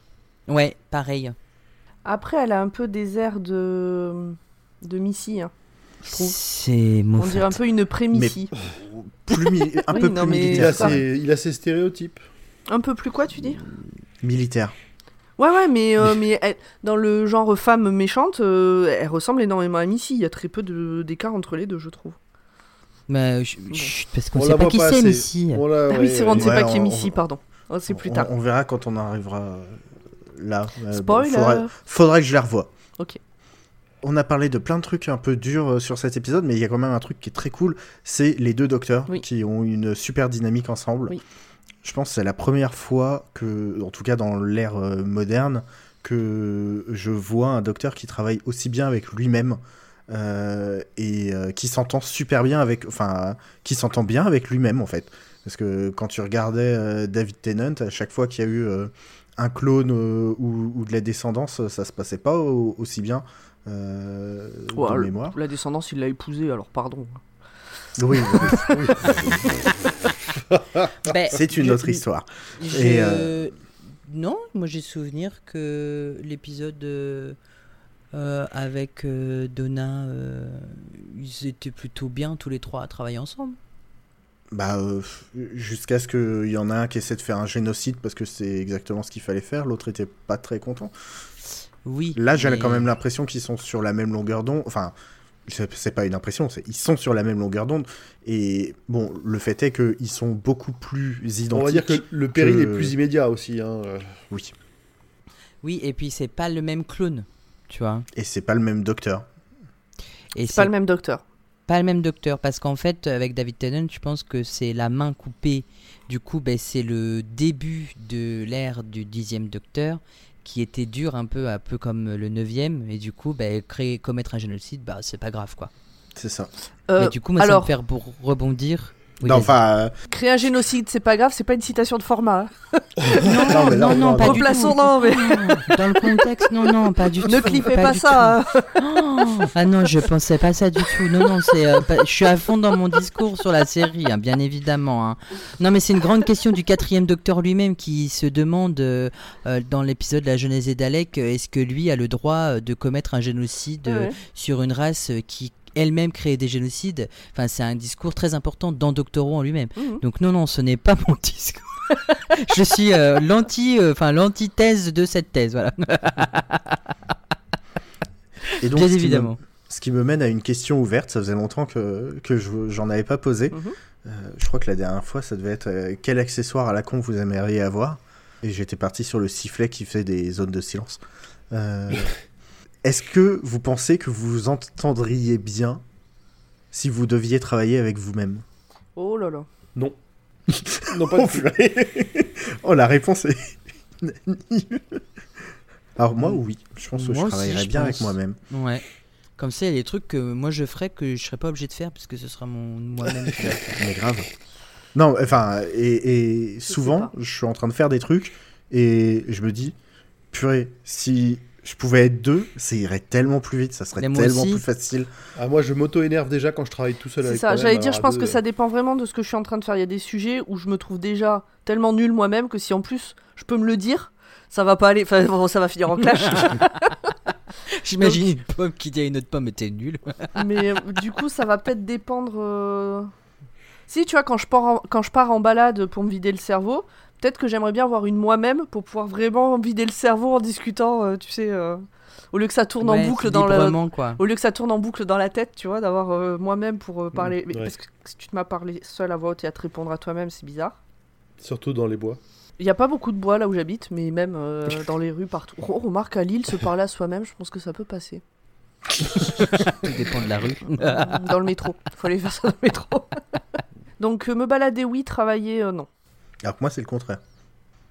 Ouais, pareil. Après, elle a un peu des airs de de Missy. hein. trouve. C'est mon On dirait un peu une pré-Missy. Plus mi- un Oui, peu non, plus mais- Il militaire. a, ça. ses, il a ses stéréotypes. Un peu plus quoi, tu dis? Militaire. Ouais, ouais, mais, euh, mais elle- dans le genre femme méchante, euh, elle ressemble énormément à Missy. Il y a très peu de- d'écart entre les deux, je trouve. Mais, chut, chut, parce qu'on On sait pas qui c'est. Missy. On ah oui, c'est vrai, on ne sait pas qui est Missy, on- pardon. Oh, c'est plus on, tard. on verra quand on arrivera euh, là. Bon, Spoiler faudrait, faudrait que je la revoie. Ok. On a parlé de plein de trucs un peu durs sur cet épisode, mais il y a quand même un truc qui est très cool, c'est les deux docteurs Oui. qui ont une super dynamique ensemble. Oui. Je pense que c'est la première fois que, en tout cas dans l'ère euh, moderne, que je vois un docteur qui travaille aussi bien avec lui-même euh, et euh, qui s'entend super bien avec, enfin, qui s'entend bien avec lui-même en fait. Parce que quand tu regardais euh, David Tennant, à chaque fois qu'il y a eu un clone ou, ou de la descendance, ça se passait pas au- aussi bien Ouais, de mémoire. La descendance, il l'a épousée, alors pardon. Oui, oui, oui. Ben, c'est une je- autre histoire. Je- Et, euh, Non, moi j'ai souvenir que l'épisode euh, euh, avec euh, Donna, ils étaient plutôt bien tous les trois à travailler ensemble. Bah, jusqu'à ce qu'il y en a un qui essaie de faire un génocide parce que c'est exactement ce qu'il fallait faire, l'autre était pas très content. Oui. Là, j'ai mais- quand même l'impression qu'ils sont sur la même longueur d'onde. Enfin, c'est pas une impression, ils sont sur la même longueur d'onde. Et bon, le fait est qu'ils sont beaucoup plus identiques. On va dire que le péril que- est plus immédiat aussi. Hein. euh. Oui. Oui, et puis c'est pas le même clone, tu vois. Et c'est pas le même docteur. Et C'est pas le même docteur. pas le même docteur parce qu'en fait avec David Tennant je pense que c'est la main coupée du coup ben, c'est le début de l'ère du dixième docteur qui était dur un peu un peu comme le neuvième et du coup ben, créer commettre un génocide bah c'est pas grave quoi C'est ça. Euh, mais du coup moi ça alors, me fait pour rebondir Oui, non, vas-y. enfin, euh, créer un génocide, c'est pas grave, c'est pas une citation de format. hein. non, non, on non, va- pas du Replaçons, tout. non, mais- Non, Dans le contexte, non, non, pas du tout. Ne clipez pas, ça. hein. Oh, ah non, je pensais pas ça du tout. Non, non, c'est, euh, pas- je suis à fond dans mon discours sur la série, hein, bien évidemment. hein. Non, mais c'est une grande question du quatrième docteur lui-même qui se demande euh, dans l'épisode La Genèse et d'Alec, est-ce que lui a le droit de commettre un génocide Ouais. sur une race qui elle-même crée des génocides Enfin, c'est un discours très important dans Doctor Who en lui-même. Mhm. Donc non, non, ce n'est pas mon discours. je suis euh, l'anti, euh, enfin l'antithèse de cette thèse, voilà. Et donc, Bien ce qui me- évidemment. Ce qui me mène à une question ouverte, ça faisait longtemps que, que je j'en avais pas posé. Mhm. Euh, je crois que la dernière fois, ça devait être euh, quel accessoire à la con vous aimeriez avoir? Et j'étais parti sur le sifflet qui fait des zones de silence. Est-ce que vous pensez que vous vous entendriez bien si vous deviez travailler avec vous-même? Oh là là. Non. non, pas du tout. Oh, la réponse est. Alors, moi, oui. Je pense que Moi je aussi, travaillerais je bien avec moi-même. Ouais. Comme ça, il y a des trucs que moi je ferais que je serais pas obligé de faire parce que ce sera mon moi-même. Mais grave. Non, enfin, et, et souvent, je suis en train de faire des trucs et je me dis, purée, si je pouvais être deux, ça irait tellement plus vite, ça serait tellement aussi. plus facile. Ah, moi, je m'auto-énerve déjà quand je travaille tout seul C'est avec ça, j'allais dire, je pense deux, que ça dépend vraiment de ce que je suis en train de faire. Il y a des sujets où je me trouve déjà tellement nul moi-même que si en plus je peux me le dire, ça va pas aller, enfin bon, ça va finir en clash. J'imagine une pomme qui dit à une autre pomme, t'es nul. Mais euh, du coup, ça va peut-être dépendre. euh, Si, tu vois, quand je, pars en... quand je pars en balade pour me vider le cerveau, peut-être que j'aimerais bien avoir une moi-même pour pouvoir vraiment vider le cerveau en discutant, euh, tu sais, euh, au lieu que ça tourne en boucle dans la. quoi. Au lieu que ça tourne en boucle dans la tête, tu vois, d'avoir euh, moi-même pour euh, parler. Mais ouais. Parce que si tu te m'as parlé seul à voix haute et à te répondre à toi-même, c'est bizarre. Surtout dans les bois. Il n'y a pas beaucoup de bois là où j'habite, mais même euh, dans les rues partout. Oh, remarque à Lille, se parler à soi-même, je pense que ça peut passer. Tout dépend de la rue. dans le métro. Faut aller faire ça dans le métro. Donc me balader, oui, travailler, euh, non. Alors que moi, c'est le contraire.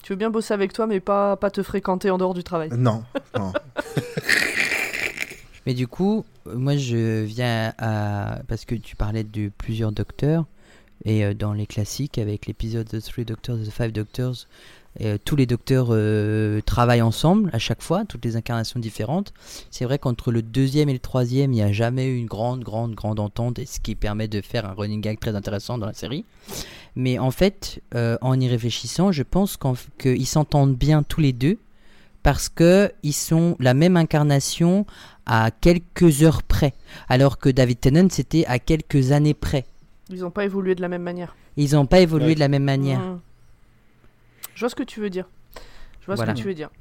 Tu veux bien bosser avec toi, mais pas, pas te fréquenter en dehors du travail. Non, non. Mais du coup, moi je viens à. Parce que tu parlais de plusieurs docteurs, et euh, dans les classiques, avec l'épisode The Three Doctors, The Five Doctors, euh, tous les docteurs euh, travaillent ensemble à chaque fois, toutes les incarnations différentes. C'est vrai qu'entre le deuxième et le troisième, il n'y a jamais eu une grande, grande, grande entente, et ce qui permet de faire un running gag très intéressant dans la série. Mais en fait, euh, en y réfléchissant, je pense qu'ils s'entendent bien tous les deux, parce que ils sont la même incarnation à quelques heures près, alors que David Tennant c'était à quelques années près. Ils n'ont pas évolué de la même manière. Ils n'ont pas évolué Ouais. de la même manière. Mhm. Je vois ce que tu veux dire. Je vois Voilà. ce que tu veux dire.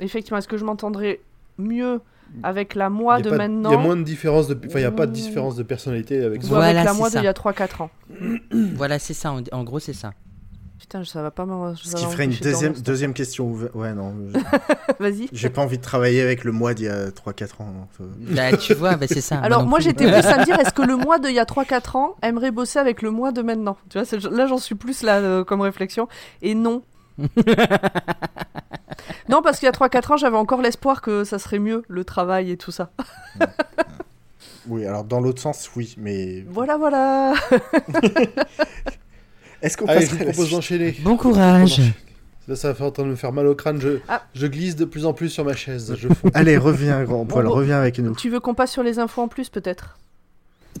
Effectivement, est-ce que je m'entendrais mieux avec la moi y de pas- maintenant Il y a moins de différence de. Enfin, il n'y a pas de différence de personnalité avec. Voilà, avec la c'est moi ça. d'il y a 3-4 ans Voilà, c'est ça. En, en gros, c'est ça. Putain, ça va pas m'en- Ce qui ferait une deuxième, dormir, deuxième question. Ouais, non. je-. Vas-y. J'ai pas envie de travailler avec le mois d'il y a 3-4 ans. euh. Bah, tu vois, bah, c'est ça. Alors moi j'étais plus à me dire est-ce que le mois d'il y a 3-4 ans aimerait bosser avec le mois de maintenant? Tu vois, là j'en suis plus là euh, comme réflexion. Et non. non parce qu'il y a 3-4 ans j'avais encore l'espoir que ça serait mieux le travail et tout ça. Oui, alors dans l'autre sens, oui, mais. Voilà voilà. Est-ce qu'on Allez, je vous propose d'enchaîner. Bon courage. Là, ça fait en train de me faire mal au crâne. Je, Ah. je glisse de plus en plus sur ma chaise. Je. Allez, reviens, grand poil, bon. reviens avec nous. tu veux qu'on passe sur les infos en plus peut-être?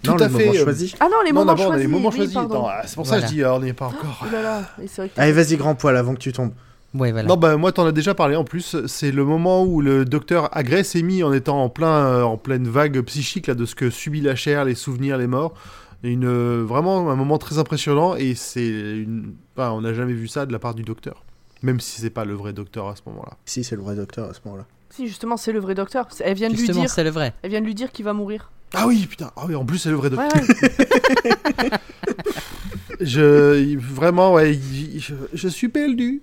Tout non, à le fait, moment euh. Ah non les non, moments d'abord, on a choisis. les moments oui, choisis. c'est pour ça que je dis, alors, on n'y est pas encore. Oh là là, et c'est vrai que t'as- Allez, vas-y, grand poil, avant que tu tombes. Ouais, voilà. Non, bah moi, t'en as déjà parlé en plus. C'est le moment où le docteur agresse Amy en étant en, plein, euh, en pleine vague psychique là, de ce que subit la chair, les souvenirs, les morts. Une, euh, vraiment un moment très impressionnant et c'est une... enfin, on n'a jamais vu ça de la part du docteur. Même si c'est pas le vrai docteur à ce moment-là. Si, c'est le vrai docteur à ce moment-là. Si, justement, c'est le vrai docteur. Elle vient de lui dire. c'est le vrai. Elle vient de lui dire qu'il va mourir. Ah oui, putain. Ah oui, en plus c'est le vrai docteur. ouais. Je vraiment ouais, je, je suis perdu.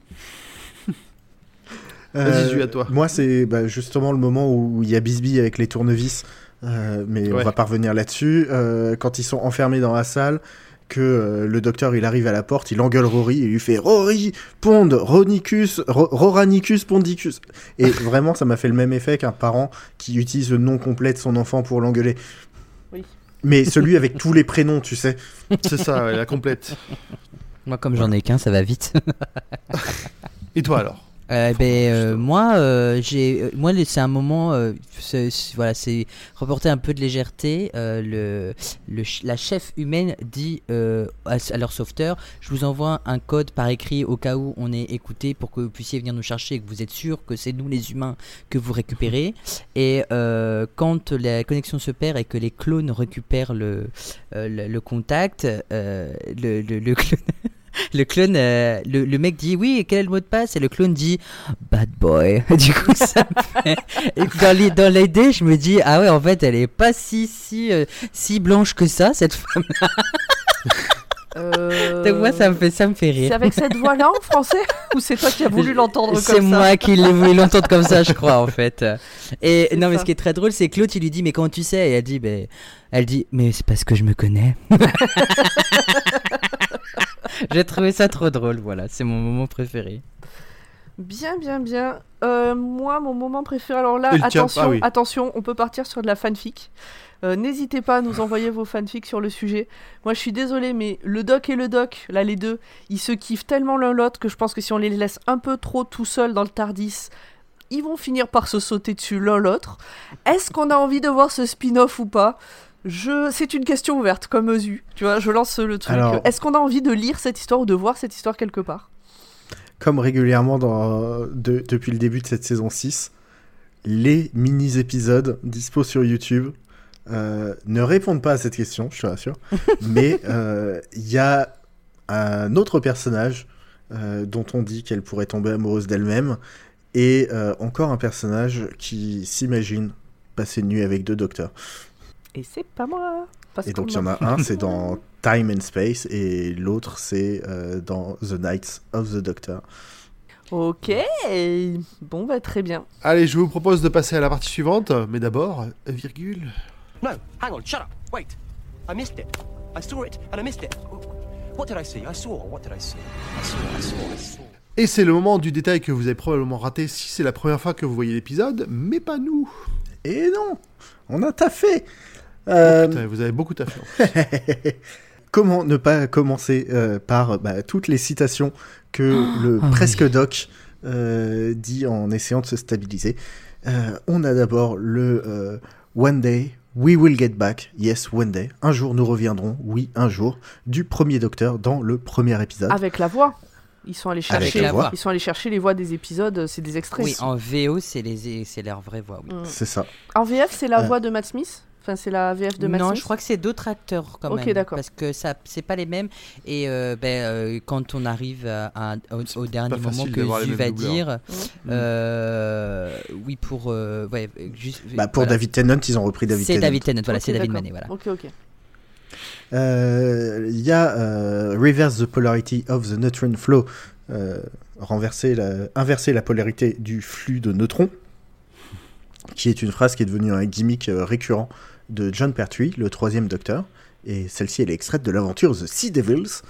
Vas-y, Jules, à toi. Euh, Moi, c'est bah, justement le moment où il y a Bisbee avec les tournevis. euh, mais on va pas revenir là-dessus. Euh, quand ils sont enfermés dans la salle, que euh, le docteur il arrive à la porte, il engueule Rory et il lui fait Rory, Pond, Ronicus, Ro- Roranicus, Pondicus. Et vraiment, ça m'a fait le même effet qu'un parent qui utilise le nom complet de son enfant pour l'engueuler. Oui. Mais celui avec tous les prénoms, tu sais. C'est ça, ouais, la complète. Moi, comme j'en ai qu'un, ça va vite. Et toi alors? Euh, ben, euh, moi, euh, j'ai, euh, moi, c'est un moment, euh, c'est- voilà, c'est reporter un peu de légèreté. euh, le, le, la chef humaine dit euh, à, à leur sauveteur, je vous envoie un code par écrit au cas où on est écouté pour que vous puissiez venir nous chercher et que vous êtes sûr que c'est nous les humains que vous récupérez. Et euh, quand la connexion se perd et que les clones récupèrent le, euh, le, le contact, euh, le, le, le clone. Le clone, euh, le, le mec dit oui, quel est le mot de passe? Et le clone dit bad boy. Du coup, ça me fait. Et dans dans l'idée, je me dis ah ouais, en fait, elle est pas si si euh, si blanche que ça, cette femme. Euh, Donc moi, ça me fait ça me fait C'est rire. avec cette voix-là en français? Ou c'est toi qui as voulu l'entendre comme ça? C'est moi qui l'ai voulu l'entendre comme ça, je crois, en fait. Et C'est non, mais ce qui est très drôle, c'est que l'autre, il lui dit, mais comment tu sais? Et elle dit, ben, elle dit, mais c'est parce que je me connais. J'ai trouvé ça trop drôle, voilà, c'est mon moment préféré. Bien, bien, bien. Euh, moi, mon moment préféré. Alors là, attention, ah oui. attention, on peut partir sur de la fanfic. Euh, N'hésitez pas à nous envoyer vos fanfics sur le sujet. Moi, je suis désolée, mais le doc et le doc, là, les deux, ils se kiffent tellement l'un l'autre que je pense que si on les laisse un peu trop tout seuls dans le Tardis, ils vont finir par se sauter dessus l'un l'autre. Est-ce qu'on a envie de voir ce spin-off ou pas? Je... C'est une question ouverte, comme Ezu. Tu vois, je lance le truc. Alors- Est-ce qu'on a envie de lire cette histoire ou de voir cette histoire quelque part? Comme régulièrement dans, de- depuis le début de cette saison 6, les mini-épisodes dispo sur YouTube euh, ne répondent pas à cette question, je te rassure. mais euh, il y a un autre personnage euh, dont on dit qu'elle pourrait tomber amoureuse d'elle-même, et encore un personnage qui s'imagine passer une nuit avec deux docteurs. Et c'est pas moi. Parce Et donc il y en a un, c'est dans Time and Space, et l'autre, c'est euh, dans The Nights of the Doctor. Ok, bon bah très bien. Allez, je vous propose de passer à la partie suivante, mais d'abord, virgule. No, hang on, shut up. Wait. I missed it. I saw it and I missed it. What did I see? I saw. What did I see? I saw, I saw, I saw. Et c'est le moment du détail que vous avez probablement raté si c'est la première fois que vous voyez l'épisode, mais pas nous. Et non, on a taffé. Euh, Putain, vous avez beaucoup taffé. Comment ne pas commencer euh, par bah, toutes les citations que le ah presque doc euh, dit en essayant de se stabiliser. Euh, on a d'abord le euh, One day we will get back. Yes, one day. Un jour nous reviendrons. Oui, un jour. Du premier docteur dans le premier épisode. Avec la voix. Ils sont allés chercher, la voix. ils sont allés chercher les voix des épisodes, c'est des extraits. Oui, en VO, c'est les c'est leur vraie voix, oui. Mm. C'est ça. En VF, c'est la Euh. voix de Matt Smith? Enfin, c'est la VF de Matt non, je crois que c'est d'autres acteurs quand même. d'accord. Parce que ça, c'est pas les mêmes. Et euh, ben, euh, quand on arrive à, à- au, au dernier moment que Zu va dire, euh, oui pour, euh, ouais, juste. Bah, pour voilà. David Tennant, ils ont repris David C'est Tennant. David Tennant, voilà, c'est David. Manet, voilà. Ok, ok. Euh, Il y a euh, Reverse the Polarity of the Neutron Flow, euh, renverser la, inverser la polarité du flux de neutrons, qui est une phrase qui est devenue un gimmick euh, récurrent de John Pertwee, le troisième docteur. Et celle-ci, elle est extraite de l'aventure The Sea Devils,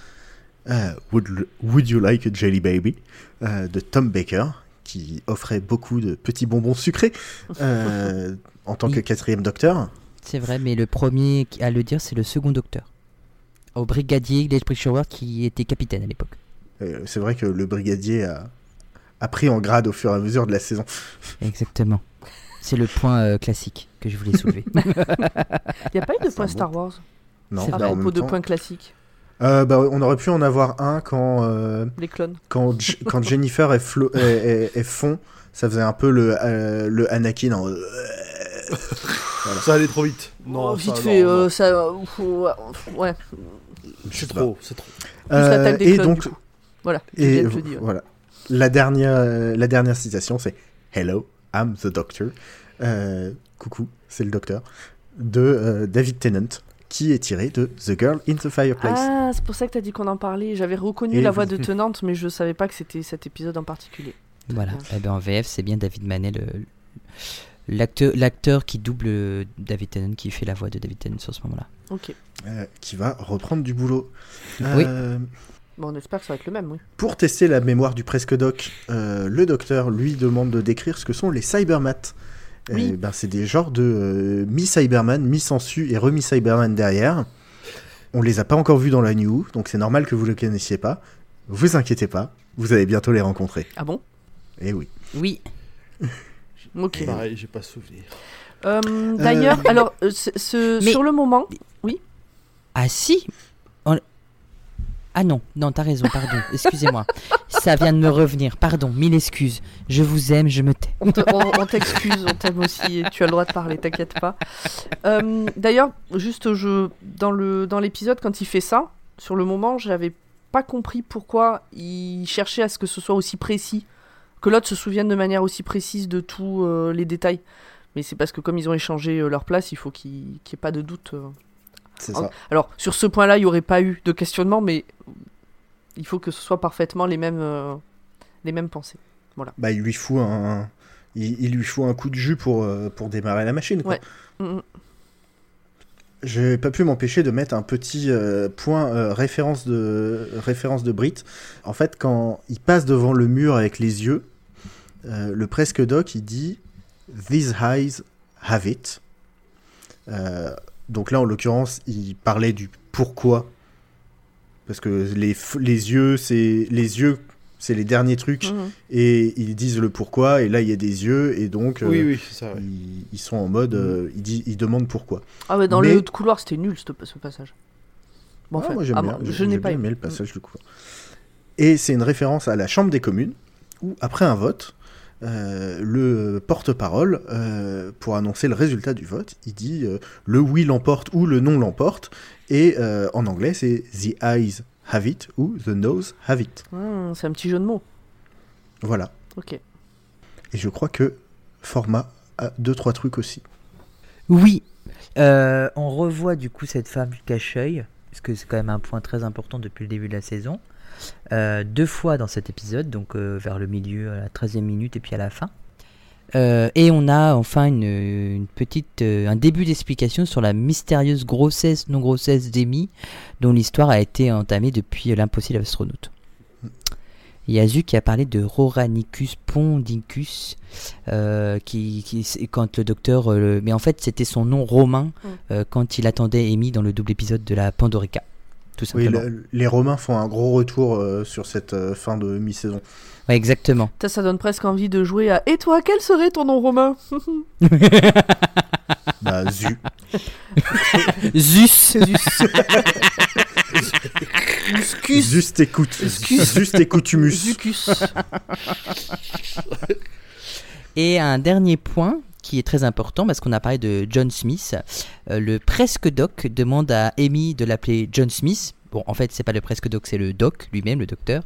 euh, would, Would You Like a Jelly Baby, euh, de Tom Baker, qui offrait beaucoup de petits bonbons sucrés euh, en tant que quatrième docteur. C'est vrai, mais le premier à le dire, c'est le second docteur. Au brigadier Gage Bridgewater qui était capitaine à l'époque. C'est vrai que le brigadier a, a pris en grade au fur et à mesure de la saison. Exactement. C'est le point euh, classique que je voulais soulever. Il n'y a pas eu de point Star Wars Non, C'est à bah, en propos de temps- points classiques. Euh, bah, on aurait pu en avoir un quand, euh, Les clones. quand, J- quand Jennifer est, flo- est, est- est fond. Ça faisait un peu le, euh, le Anakin en. Ça allait trop vite. Oh, vite ça, fait, non, euh, non. ça. ouais. C'est trop, c'est trop. Plus l'attaque des et clones, donc, du coup. Voilà. je et viens de te le dire. voilà. La dernière, la dernière citation, c'est Hello, I'm the Doctor. Euh, coucou, c'est le docteur de euh, David Tennant, qui est tiré de The Girl in the Fireplace. Ah, c'est pour ça que t'as dit qu'on en parlait. J'avais reconnu Et la voix de Tenante, mais je savais pas que c'était cet épisode en particulier. Voilà. Eh ben, en VF, c'est bien David Manet, l'acteur, qui double David Tennant, qui fait la voix de David Tennant sur ce moment-là. Ok. euh, qui va reprendre du boulot. Oui. Euh, Bon, on espère que ça va être le même, oui. Pour tester la mémoire du presque doc, euh, le docteur lui demande de décrire ce que sont les cybermats. Oui. ben, c'est des genres de euh, mi-Cyberman, mi-sensu et remis-Cyberman derrière. On les a pas encore vus dans la New, donc c'est normal que vous ne les connaissiez pas. Vous inquiétez pas, vous allez bientôt les rencontrer. Ah bon? Eh oui. Oui. Ok. Pareil, j'ai pas souvenir. Euh, D'ailleurs, alors, euh, ce- ce- Mais- sur le moment, Ah si Ah non, non, t'as raison, pardon, excusez-moi. Ça vient de me revenir, pardon, mille excuses. Je vous aime, je me tais. on te- on on t'excuse, t'aime aussi, tu as le droit de parler, t'inquiète pas. Euh, D'ailleurs, juste je, dans le dans l'épisode, quand il fait ça, sur le moment, j'avais pas compris pourquoi il cherchait à ce que ce soit aussi précis, que l'autre se souvienne de manière aussi précise de tous euh, les détails. Mais c'est parce que comme ils ont échangé euh, leur place, il faut qu'il n'y ait pas de doute. C'est ça. Alors, sur ce point-là, il n'y aurait pas eu de questionnement, mais il faut que ce soit parfaitement les mêmes, euh, les mêmes pensées. Bah, il lui fout un, il, il lui fout un coup de jus pour, euh, pour démarrer la machine. Quoi. Ouais. Mm, mm. J'ai pas pu m'empêcher de mettre un petit euh, point euh, référence de référence de Brit. En fait, quand il passe devant le mur avec les yeux, le presque doc il dit These eyes have it. Donc là, en l'occurrence, il parlait du pourquoi. Parce que les, les yeux, c'est les yeux, c'est les derniers trucs, Mhm. et ils disent le pourquoi. Et là, il y a des yeux, et donc euh, Oui, oui, c'est ça. ouais. ils, ils sont en mode, euh, ils, disent- ils demandent pourquoi. Ah ouais, dans Mais- le couloir, c'était nul ce, ce passage. Bon, Ah, enfin, moi j'aime ah, bien, je n'ai pas aimé. aimé le passage du coup. Et c'est une référence à la Chambre des communes, où après un vote, euh, le porte-parole, euh, pour annoncer le résultat du vote, il dit euh, le oui l'emporte ou le non l'emporte, et euh, en anglais c'est the eyes have it ou the nose have it. Hmm, c'est un petit jeu de mots. Voilà. Ok. Et je crois que format a deux trois trucs aussi. Oui, Euh, on revoit du coup cette femme cache-œil, parce que c'est quand même un point très important depuis le début de la saison. Euh, deux fois dans cet épisode, donc euh, vers le milieu, à la 13e minute et puis à la fin. Euh, et on a enfin une, une petite, un début d'explication sur la mystérieuse grossesse, non-grossesse d'Amy, dont l'histoire a été entamée depuis l'impossible astronaute. Il y a Zu qui a parlé de Roranicus pondicus, euh, qui, quand le docteur, euh, le- mais en fait c'était son nom romain Mm. euh, quand il attendait Amy dans le double épisode de la Pandorica, tout Oui, le- les Romains font un gros retour euh, sur cette euh, fin de mi-saison. Ouais, exactement. Ça, ça donne presque envie de jouer à Et toi, quel serait ton nom romain? Bah, zu. Zeus. Muscus. Juste écoute. Juste écoutumus. Zucus. Et un dernier point qui est très important parce qu'on a parlé de John Smith. Euh, le presque doc demande à Amy de l'appeler John Smith. Bon, en fait, c'est pas le presque doc, c'est le doc lui-même, le docteur.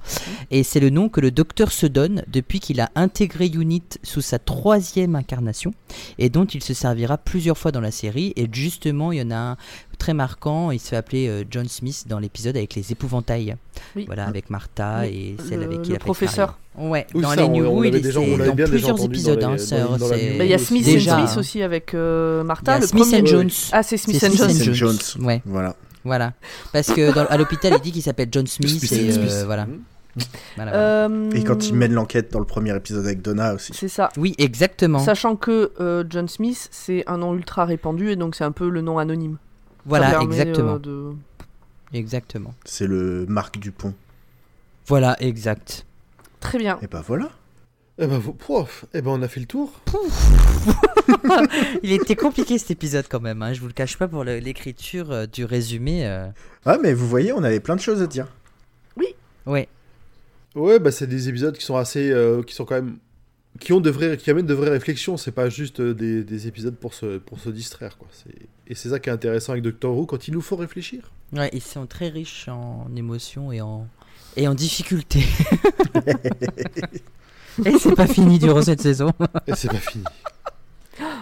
Et c'est le nom que le docteur se donne depuis qu'il a intégré Unit sous sa troisième incarnation et dont il se servira plusieurs fois dans la série. Et justement, il y en a un très marquant. Il se fait appeler euh, John Smith dans l'épisode avec les épouvantails. Oui. Voilà, avec Martha Oui, et celle le- avec qui le il a professeur. Ouais, Oui, dans ça, les on- New on Who, il est dans plusieurs épisodes. dans hein, Bah, Il y a Smith Déjà. and Smith aussi avec euh, Il y Martha. a le Smith premier- and Jones. Ah, c'est Smith and Jones. Jones. Ouais, Voilà. Voilà. Parce que dans- à l'hôpital, il dit qu'il s'appelle John Smith Smith et euh, voilà. Mhm. Voilà, voilà. Euh, Et quand il mène l'enquête dans le premier épisode avec Donna aussi. C'est ça. Oui, exactement. Sachant que euh, John Smith, c'est un nom ultra répandu et donc c'est un peu le nom anonyme. Ça Voilà, permet, exactement. euh, de- Exactement. C'est le Marc Dupont. Voilà, exact. Très bien. Et bah voilà. Eh ben, vous- prof, eh ben, on a fait le tour. Il était compliqué cet épisode quand même. Hein. Je vous le cache pas pour l'écriture euh, du résumé. euh. Ah, mais vous voyez, on avait plein de choses à dire. Ouais. Ouais, bah c'est des épisodes qui sont assez, euh, qui sont quand même qui, ont de vrais, qui amènent de vraies réflexions. C'est pas juste euh, des, des épisodes pour se, pour se distraire. Quoi. C'est- Et c'est ça qui est intéressant avec Doctor Who quand il nous faut réfléchir. Ouais, ils sont très riches en émotions et en, et en difficultés. et c'est pas fini durant cette saison. Et c'est pas fini.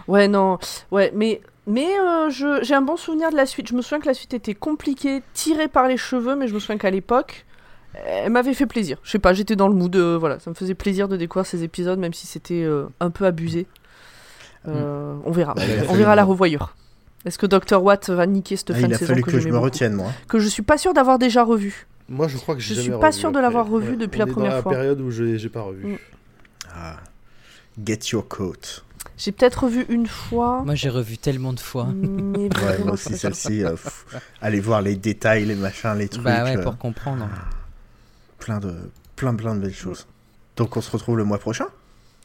Ouais, non. Ouais, mais, mais euh, je- j'ai un bon souvenir de la suite. Je me souviens que la suite était compliquée, tirée par les cheveux, mais je me souviens qu'à l'époque, elle m'avait fait plaisir. Je sais pas, j'étais dans le mood. euh, voilà, ça me faisait plaisir de découvrir ces épisodes, même si c'était euh, un peu abusé. Euh, On verra. Bah, il a On fallu- verra à la revoyure. Est-ce que Dr. Watt va niquer cette Ah, fin il de a saison fallu que, que je j'aimais me beaucoup retienne, moi. Que je suis pas sûr d'avoir déjà revu. Moi, je crois que j'ai Je jamais suis pas revu sûre de après. l'avoir revu depuis on la est première dans fois. la période où j'ai j'ai pas revu. Mm. Ah. Get your coat. J'ai peut-être revu une fois. Moi, j'ai revu tellement de fois. mais Ouais, moi aussi, celle-ci. euh, pff, allez voir les détails, les machins, les trucs. bah ouais, euh, pour comprendre. plein, de, plein, plein de belles choses. Donc, on se retrouve le mois prochain?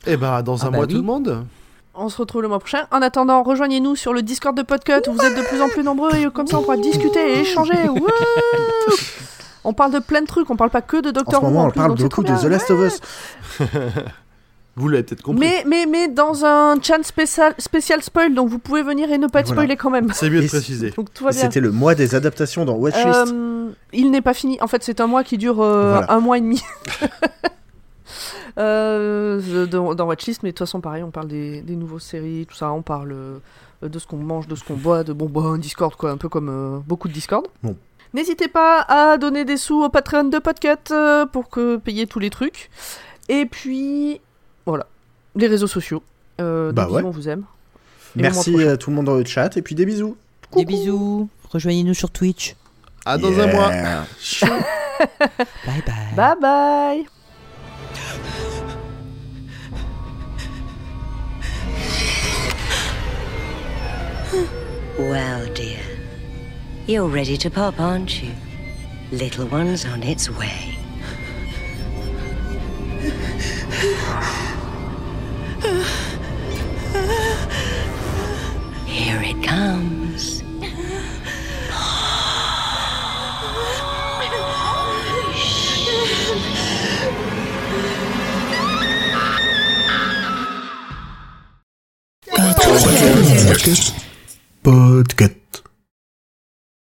Eh ben, dans Ah un bah mois, oui. tout le monde. On se retrouve le mois prochain. En attendant, rejoignez-nous sur le Discord de Podcut où vous êtes de plus en plus nombreux et comme ça on pourra discuter et échanger. On parle de plein de trucs, on parle pas que de En Doctor ce Who. moment, en on plus, parle donc c'est beaucoup de The. Last of Us. Vous l'avez peut-être compris. Mais, mais, mais dans un chan spécial, spécial spoil, donc vous pouvez venir et ne pas être Voilà. spoilé quand même. C'est mieux de préciser. Donc tout va bien. C'était le mois des adaptations dans Watchlist. Euh, il n'est pas fini. En fait, c'est un mois qui dure euh, Voilà. un mois et demi. Euh, dans, dans Watchlist, mais de toute façon, pareil, on parle des, des nouveaux séries, tout ça. On parle euh, de ce qu'on mange, de ce qu'on boit, de bon, un Discord, quoi, un peu comme euh, beaucoup de Discord. Bon. N'hésitez pas à donner des sous au Patreon de Podcut euh, pour que payer tous les trucs. Et puis, voilà, les réseaux sociaux. Euh, Bah ouais. on vous aime. Et Merci à tout le monde dans le chat et puis des bisous. Des bisous. Rejoignez-nous sur Twitch. À dans un mois. Bye bye. Bye bye Well, dear, you're ready to pop, aren't you? Little one's on its way. Here it comes. Podcast.